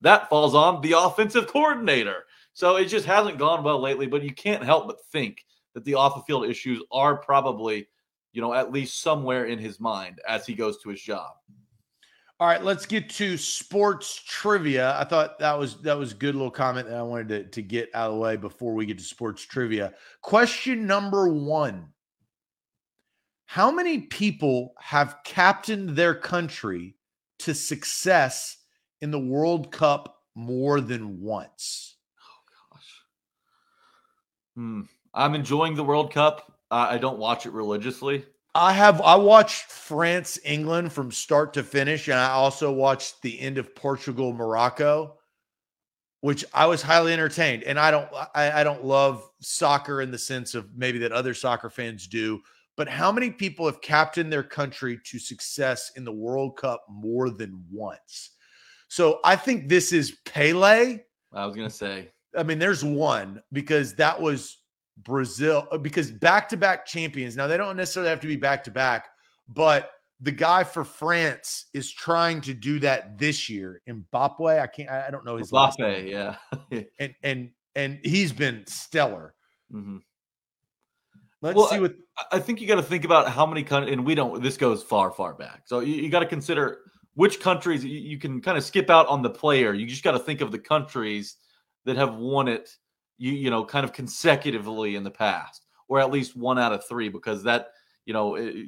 that falls on the offensive coordinator. So it just hasn't gone well lately, but you can't help but think that the off the field issues are probably, you know, at least somewhere in his mind as he goes to his job. All right, let's get to sports trivia. I thought that was that was a good little comment that I wanted to, to get out of the way before we get to sports trivia. Question number one. How many people have captained their country to success in the World Cup more than once? Hmm. I'm enjoying the World Cup. Uh, I don't watch it religiously. I have I watched France England from start to finish, and I also watched the end of Portugal Morocco, which I was highly entertained. And I don't I, I don't love soccer in the sense of maybe that other soccer fans do, but how many people have captained their country to success in the World Cup more than once? So I think this is Pele. I was gonna say I mean, there's one because that was Brazil, uh, because back to back champions. Now, they don't necessarily have to be back to back, but the guy for France is trying to do that this year. Mbappe, I can't, I don't know his Mbappe, name. yeah. and, and, and he's been stellar. Mm-hmm. Let's well, see what I, I think you got to think about how many countries, and we don't, this goes far, far back. So you, you got to consider which countries you, you can kind of skip out on the player. You just got to think of the countries that have won it, you you know, kind of consecutively in the past, or at least one out of three, because that you know, it,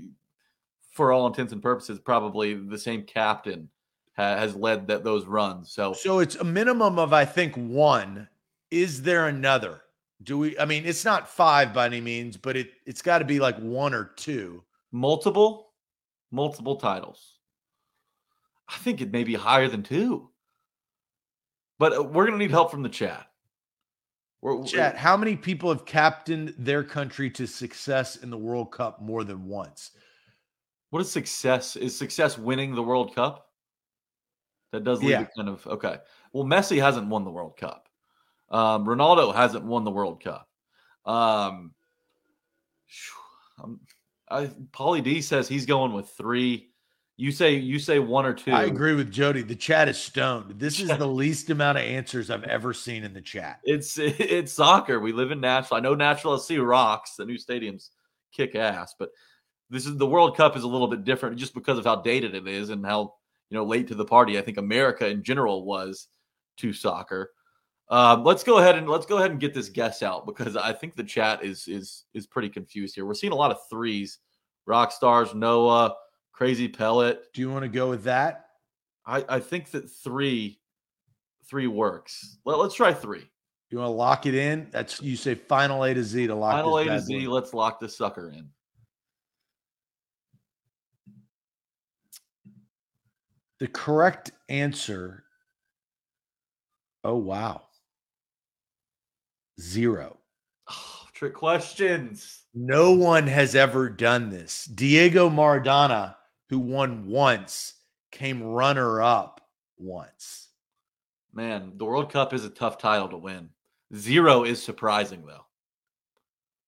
for all intents and purposes, probably the same captain ha- has led that those runs. So so it's a minimum of I think one. Is there another? Do we? I mean, it's not five by any means, but it it's got to be like one or two. Multiple, multiple titles. I think it may be higher than two. But uh, we're going to need help from the chat. We're, chat, how many people have captained their country to success in the World Cup more than once? What is success? Is success winning the World Cup? That does leave yeah. it kind of okay. Well, Messi hasn't won the World Cup. Um, Ronaldo hasn't won the World Cup. Um, um I, Paulie D says he's going with three. You say you say one or two. I agree with Jody. The chat is stoned. This is the least amount of answers I've ever seen in the chat. It's it's soccer. We live in Nashville. I know Nashville SC rocks. The new stadiums kick ass, but this is the World Cup is a little bit different just because of how dated it is and how you know late to the party. I think America in general was to soccer. Um, let's go ahead and let's go ahead and get this guess out because I think the chat is is is pretty confused here. We're seeing a lot of threes. Rock stars, Noah. Crazy pellet. Do you want to go with that? I, I think that three three works. Let, us try three. You want to lock it in? That's you say final A to Z to lock final A to Z. One. Let's lock this sucker in. The correct answer. Oh wow. Zero. Oh, trick questions. No one has ever done this. Diego Maradona who won once, came runner up once. Man, the World Cup is a tough title to win. Zero is surprising, though.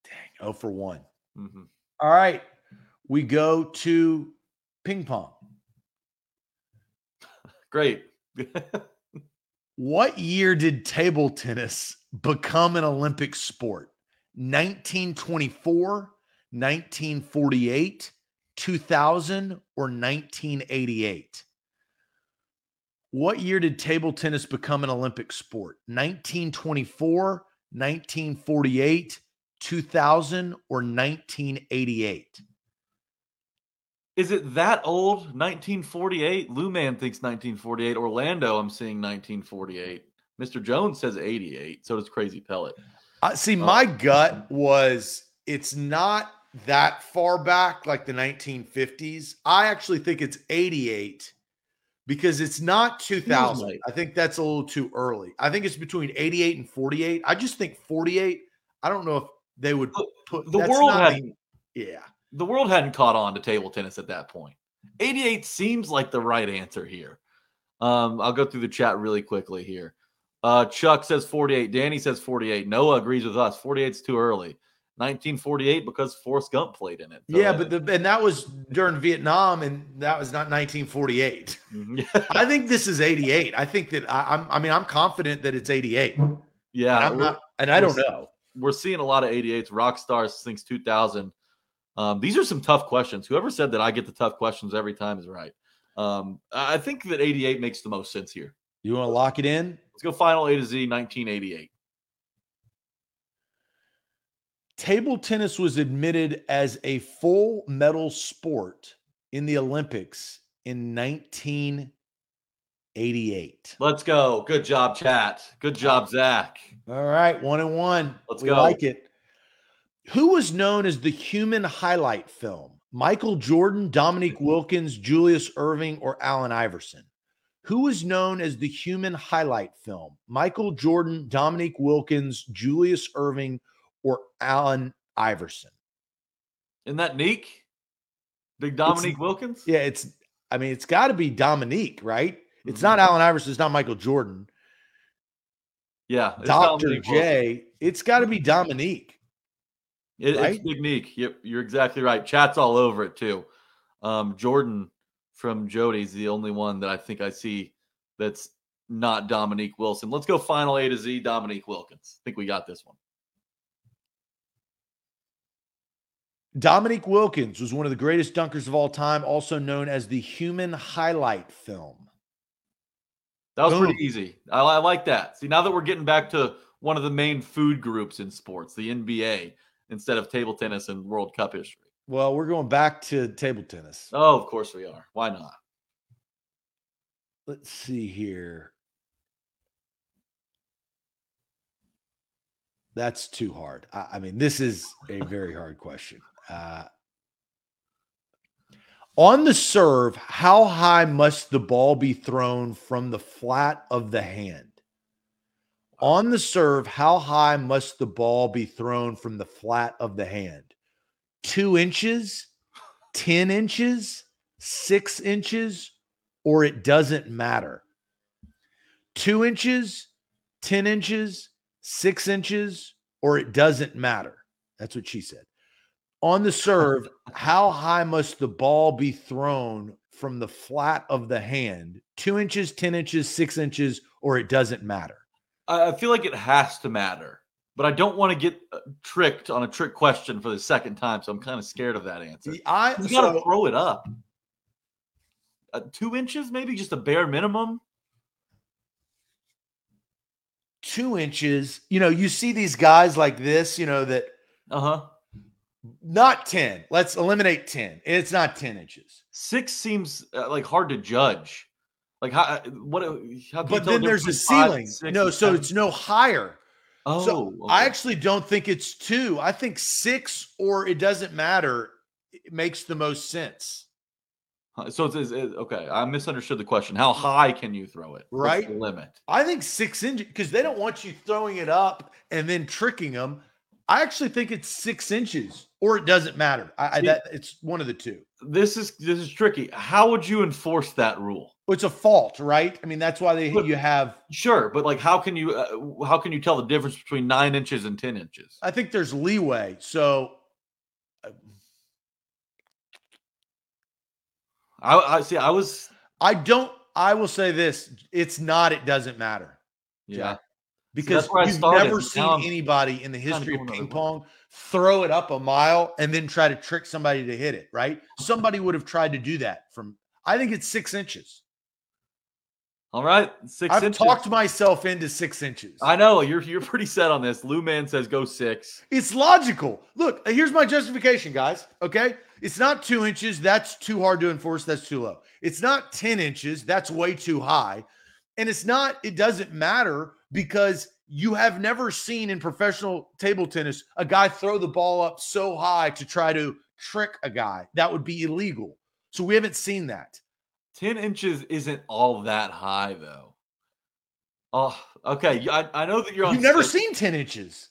Dang, oh for one. Mm-hmm. All right. We go to ping pong. Great. what year did table tennis become an Olympic sport? 1924, 1948, 2000 or 1988? What year did table tennis become an Olympic sport? 1924, 1948, 2000 or 1988? Is it that old? 1948? Lou Man thinks 1948. Orlando, I'm seeing 1948. Mr. Jones says 88. So does Crazy Pellet. Uh, see, my gut was it's not that far back, like the 1950s. I actually think it's 88 because it's not 2000. like- I think that's a little too early. I think it's between 88 and 48. I just think 48. I don't know if they would put The world hadn't the- yeah. the world hadn't caught on to table tennis at that point. 88 seems like the right answer here. Um, I'll go through the chat really quickly here. Uh, Chuck says 48. Danny says 48. Noah agrees with us. 48's too early. 1948 because Forrest Gump played in it. So, Yeah, but the, and that was during Vietnam, and that was not 1948. mhm. I think this is 88. I think that I, I'm. I mean, I'm confident that it's 88. And yeah, I'm not, and I don't know. we're seeing a lot of 88s. rock stars since 2000. Um, these are some tough questions. Whoever said that I get the tough questions every time is right. Um, I I think that 88 makes the most sense here. You want to lock it in? Let's go final A to Z 1988. Table tennis was admitted as a full medal sport in the Olympics in 1988. Let's go. Good job, chat. Good job, Zach. All right, one and one. Let's we go. like it. Who was known as the human highlight film? Michael Jordan, Dominique Wilkins, Julius Erving, or Allen Iverson? Who was known as the human highlight film? Michael Jordan, Dominique Wilkins, Julius Erving, or Allen Iverson? Isn't that Neek? Big Dominique Wilkins? Yeah, it's. I mean, it's got to be Dominique, right? It's Mhm. not Allen Iverson. It's not Michael Jordan. Yeah. it's Doctor Dominique Wilkins. J. It's got to be Dominique. It, right? It's Big Neek. Yep, you're exactly right. Chat's all over it too. Um, Jordan from Jody's the only one that I think I see that's not Dominique Wilson. Let's go final A to Z. Dominique Wilkins. I think we got this one. Dominique Wilkins was one of the greatest dunkers of all time, also known as the human highlight film. That was Boom. pretty easy. I, I like that. See, now that we're getting back to one of the main food groups in sports, the NBA, instead of table tennis and World Cup history. Well, we're going back to table tennis. Oh, of course we are. Why not? Let's see here. That's too hard. I, I mean, this is a very hard question. Uh, on the serve, how high must the ball be thrown from the flat of the hand? On the serve, how high must the ball be thrown from the flat of the hand? Two inches, 10 inches, six inches, or it doesn't matter. Two inches, 10 inches, six inches, or it doesn't matter. That's what she said. On the serve, how high must the ball be thrown from the flat of the hand? Two inches, 10 inches, six inches, or it doesn't matter. I, feel like it has to matter, but I don't want to get uh, tricked on a trick question for the second time. So I'm kind of scared of that answer. I You got to so- throw it up. Uh, two inches, maybe just a bare minimum. two inches. You know, you see these guys like this, you know, that Uh huh. Not 10. Let's eliminate 10. It's not 10 inches. Six seems uh, like hard to judge. Like how? uh, What? How But then there's a five ceiling. six No, so it's no higher. Oh, so I actually don't think it's two. I think six or it doesn't matter. It makes the most sense. So it's, it's, it's- okay. I misunderstood the question. How high can you throw it? Right. the limit. I think six inches because they don't want you throwing it up and then tricking them. I actually think it's six inches or it doesn't matter. I, I that it's one of the two. This is this is tricky. How would you enforce that rule? Well, It's a fault, right? I mean, that's why they you have. Sure, but like, how can you uh, how can you tell the difference between nine inches and ten inches? I think there's leeway. So I, I see. I was I don't. I will say this: it's not. It doesn't matter. yeah. Jack. Because you've never seen anybody in the history of ping pong throw it up a mile and then try to trick somebody to hit it. Right? Somebody would have tried to do that. From I think it's six inches. All right, 6 I've inches. talked myself into six inches. I know you're you're pretty set on this. Lou Man says go six. It's logical. Look, uh, here's my justification, guys. Okay. It's not two inches. That's too hard to enforce. That's too low. It's not 10 inches. That's way too high. And it's not, it doesn't matter because you have never seen in professional table tennis a guy throw the ball up so high to try to trick a guy. That would be illegal. So we haven't seen that. 10 inches isn't all that high, though. Oh, okay. I, I know that you're on. You've never six- seen 10 inches.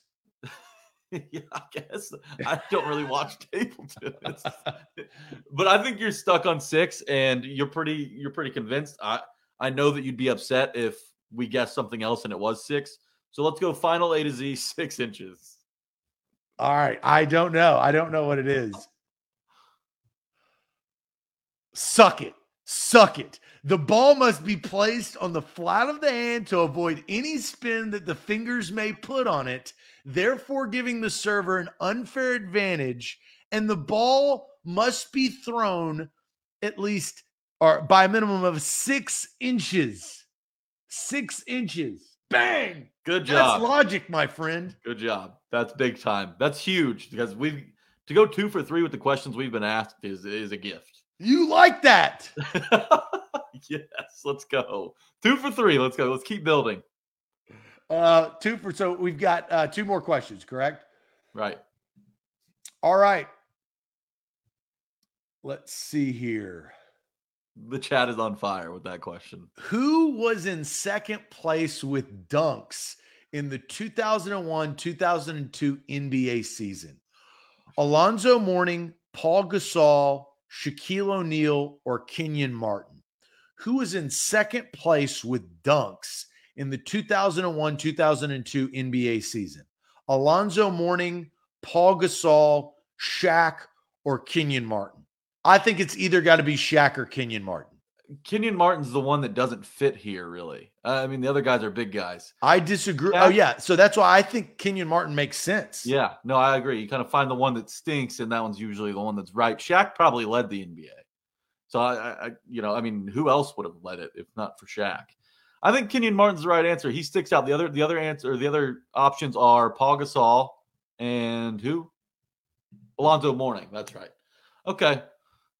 yeah, I guess I don't really watch table tennis, but I think you're stuck on six, and you're pretty you're pretty convinced. I I know that you'd be upset if we guessed something else and it was six. So let's go final A to Z six inches. All right. I don't know. I don't know what it is. Suck it. Suck it. The ball must be placed on the flat of the hand to avoid any spin that the fingers may put on it, therefore giving the server an unfair advantage. And the ball must be thrown at least or by a minimum of six inches. Six inches. Bang. Good job. That's logic, my friend. Good job. That's big time. That's huge because we've to go two for three with the questions we've been asked is is a gift. You like that. yes, let's go. Two for three. Let's go. Let's keep building. Uh, two for so we've got uh, two more questions, correct? Right. All right. Let's see here. The chat is on fire with that question. Who was in second place with dunks in the 2001 2002 NBA season? Alonzo Mourning, Paul Gasol, Shaquille O'Neal, or Kenyon Martin? Who was in second place with dunks in the 2001 2002 NBA season? Alonzo Mourning, Paul Gasol, Shaq, or Kenyon Martin? I think it's either got to be Shaq or Kenyon Martin. Kenyon Martin's the one that doesn't fit here, really. Uh, I mean, the other guys are big guys. I disagree. Yeah. Oh, yeah. So that's why I think Kenyon Martin makes sense. Yeah, no, I agree. You kind of find the one that stinks, and that one's usually the one that's right. Shaq probably led the NBA. So I, I I- you know, I mean, who else would have led it if not for Shaq? I think Kenyon Martin's the right answer. He sticks out. The other, the other answer, the other options are Paul Gasol and who? Alonzo Mourning. That's right. Okay.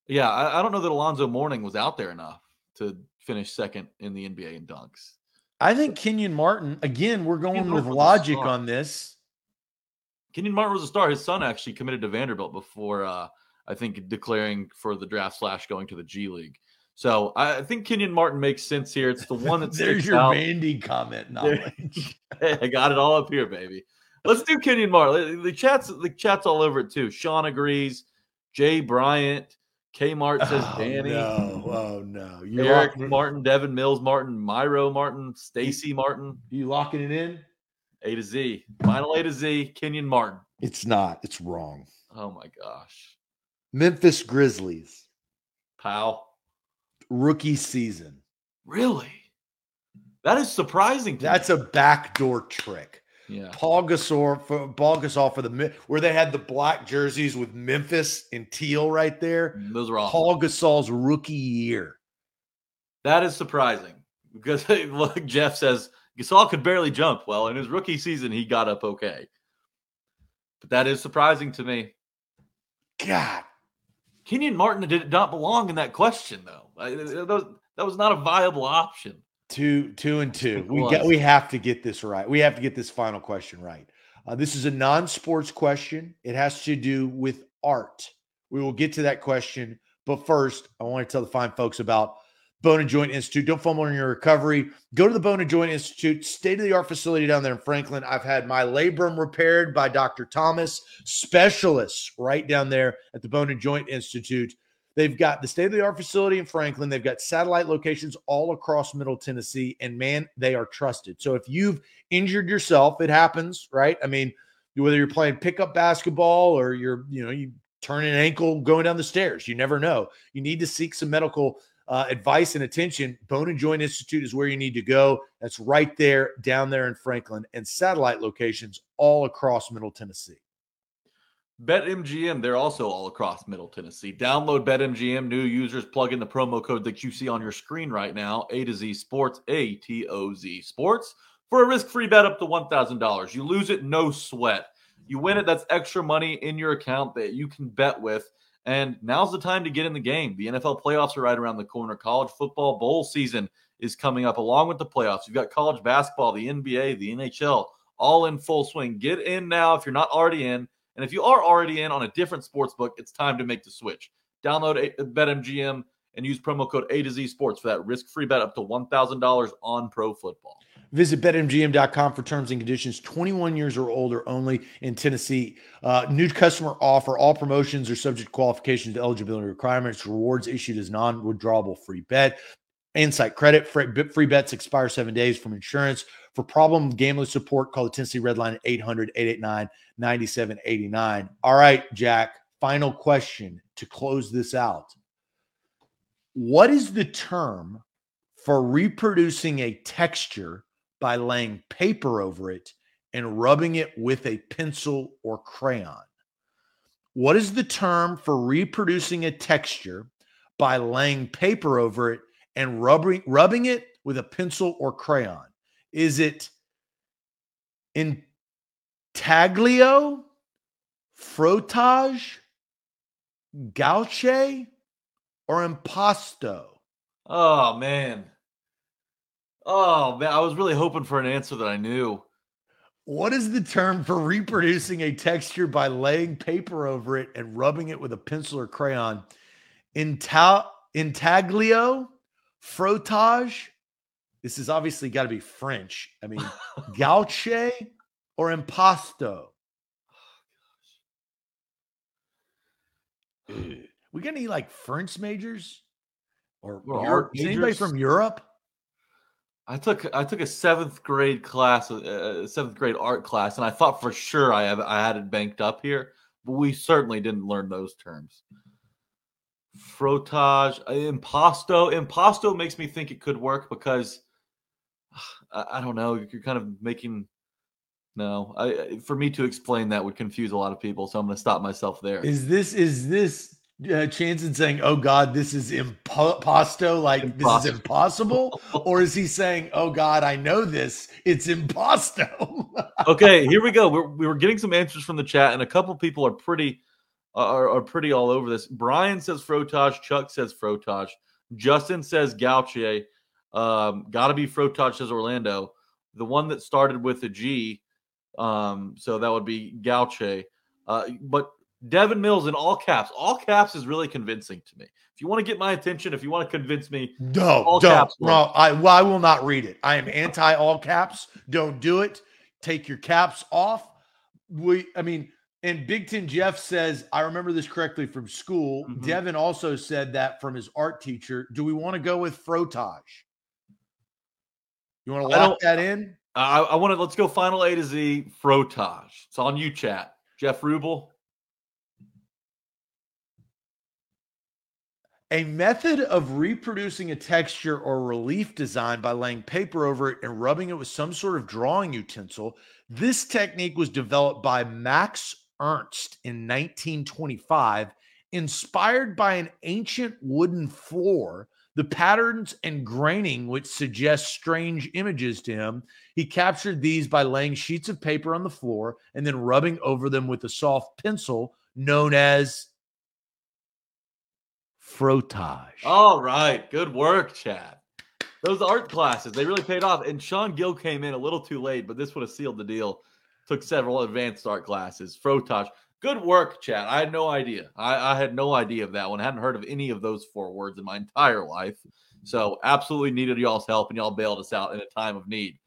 Yeah, I, I don't know that Alonzo Mourning was out there enough to finish second in the NBA in dunks. I think Kenyon Martin, again, we're going with Martin was a logic on this. Kenyon Martin was a star. His son actually committed to Vanderbilt before, uh, I think, declaring for the draft slash going to the G League. So I think Kenyon Martin makes sense here. It's the one that There's your out. Mandy comment knowledge. I got it all up here, baby. Let's do Kenyon Martin. The chat's the chat's all over it too. Sean agrees. Jay Bryant, K Mart says oh, Danny. No, oh no. You Eric Martin, Devin Mills Martin, Myro Martin, Stacy Martin, you locking it in? A to Z. Final A to Z, Kenyon Martin. It's not. It's wrong. Oh my gosh. Memphis Grizzlies, Pal. rookie season. Really? That is surprising to That's me. a backdoor trick. Yeah. Paul Gasol for Paul Gasol for the where they had the black jerseys with Memphis and teal right there. Those all Paul Gasol's rookie year. that is surprising because look, Jeff says Gasol could barely jump. Well, in his rookie season, he got up okay. But that is surprising to me. God, Kenyon Martin did not belong in that question, though. That was not a viable option. Two two and two. We got we have to get this right. We have to get this final question right. Uh, this is a non-sports question. It has to do with art. We will get to that question, but first, I want to tell the fine folks about Bone and Joint Institute. Don't fumble in your recovery. Go to the Bone and Joint Institute, state of the art facility down there in Franklin. I've had my labrum repaired by Dr. Thomas, specialists right down there at the Bone and Joint Institute. They've got the state of the art facility in Franklin. They've got satellite locations all across Middle Tennessee. And man, they are trusted. So if you've injured yourself, it happens, right? I mean, whether you're playing pickup basketball or you're, you know, you turn an ankle going down the stairs, you never know. You need to seek some medical uh, advice and attention. Bone and Joint Institute is where you need to go. That's right there, down there in Franklin, and satellite locations all across Middle Tennessee. BetMGM, they're also all across Middle Tennessee. Download BetMGM. New users plug in the promo code that you see on your screen right now A to Z Sports, A T O Z Sports, for a risk free bet up to $1,000. You lose it, no sweat. You win it, that's extra money in your account that you can bet with. And now's the time to get in the game. The NFL playoffs are right around the corner. College football bowl season is coming up along with the playoffs. You've got college basketball, the NBA, the NHL, all in full swing. Get in now if you're not already in. And if you are already in on a different sports book, it's time to make the switch. Download BetMGM and use promo code A to Z Sports for that risk-free bet up to $1,000 on pro football. Visit betmgm.com for terms and conditions. 21 years or older only in Tennessee. Uh, new customer offer. All promotions are subject to qualifications eligibility requirements. Rewards issued as non-withdrawable free bet. Insight credit. Free bets expire seven days from insurance. For problem gambling support, call the Tennessee Red Line at 800 889 9789. All right, Jack, final question to close this out. What is the term for reproducing a texture by laying paper over it and rubbing it with a pencil or crayon? What is the term for reproducing a texture by laying paper over it and rubbing, rubbing it with a pencil or crayon? Is it intaglio, frottage, gouache, or impasto? Oh man. Oh man, I was really hoping for an answer that I knew. What is the term for reproducing a texture by laying paper over it and rubbing it with a pencil or crayon? Inta- intaglio, frottage, this is obviously got to be French. I mean, gauche or impasto? Oh, we got any like French majors or Europe? Is anybody from Europe? I took I took a seventh grade class, a seventh grade art class, and I thought for sure I have I had it banked up here, but we certainly didn't learn those terms. Frottage, uh, impasto, impasto makes me think it could work because I, I don't know. You're kind of making no. I for me to explain that would confuse a lot of people, so I'm going to stop myself there. Is this is this uh, Chanson saying, "Oh God, this is imposto," like impossible. this is impossible," or is he saying, "Oh God, I know this, it's impasto"? okay, here we go. We're, we were getting some answers from the chat, and a couple people are pretty are, are pretty all over this. Brian says frottage. Chuck says frottage. Justin says gauche. Um, Got to be Frottage says Orlando. The one that started with a G, um, so that would be Gauche. Uh, but Devin Mills in all caps. All caps is really convincing to me. If you want to get my attention, if you want to convince me, no, all don't. Caps no, I, well, I will not read it. I am anti all caps. Don't do it. Take your caps off. We, I mean, and Big Ten Jeff says, I remember this correctly from school. Mm-hmm. Devin also said that from his art teacher. Do we want to go with frottage? You want to lock that in? I, I want to. Let's go final A to Z. Frottage. It's on you, chat. Jeff Rubel. A method of reproducing a texture or relief design by laying paper over it and rubbing it with some sort of drawing utensil. This technique was developed by Max Ernst in 1925, inspired by an ancient wooden floor the patterns and graining, which suggest strange images to him, he captured these by laying sheets of paper on the floor and then rubbing over them with a soft pencil known as frottage. All right. Good work, Chad. Those art classes, they really paid off. And Sean Gill came in a little too late, but this would have sealed the deal. Took several advanced art classes. Frottage. Good work, Chad. I had no idea. I, I, had no idea of that one. I hadn't heard of any of those four words in my entire life. So absolutely needed y'all's help, and y'all bailed us out in a time of need.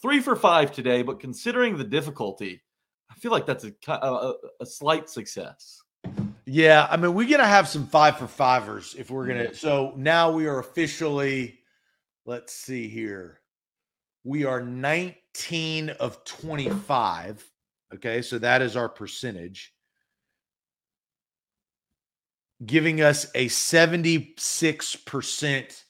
Three for five today, but considering the difficulty, I feel like that's a, a, a slight success. Yeah, I mean, we're gonna have some five for fivers if we're gonna. So now we are officially. Let's see here. We are 19 of 25. Okay, so that is our percentage giving us a 76%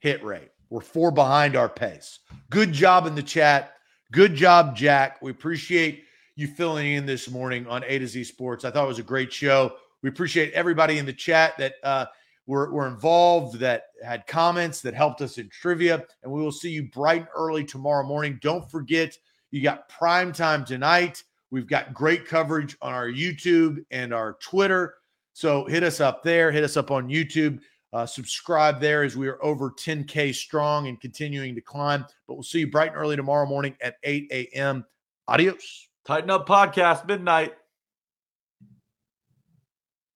hit rate. We're four behind our pace. Good job in the chat. Good job, Jack. We appreciate you filling in this morning on A to Z Sports. I thought it was a great show. We appreciate everybody in the chat that uh, were, were involved, that had comments, that helped us in trivia. And we will see you bright and early tomorrow morning. Don't forget, you got prime time tonight. We've got great coverage on our YouTube and our Twitter. So hit us up there, hit us up on YouTube. Uh, subscribe there as we are over 10K strong and continuing to climb. But we'll see you bright and early tomorrow morning at 8 a.m. Adios. Tighten up podcast midnight.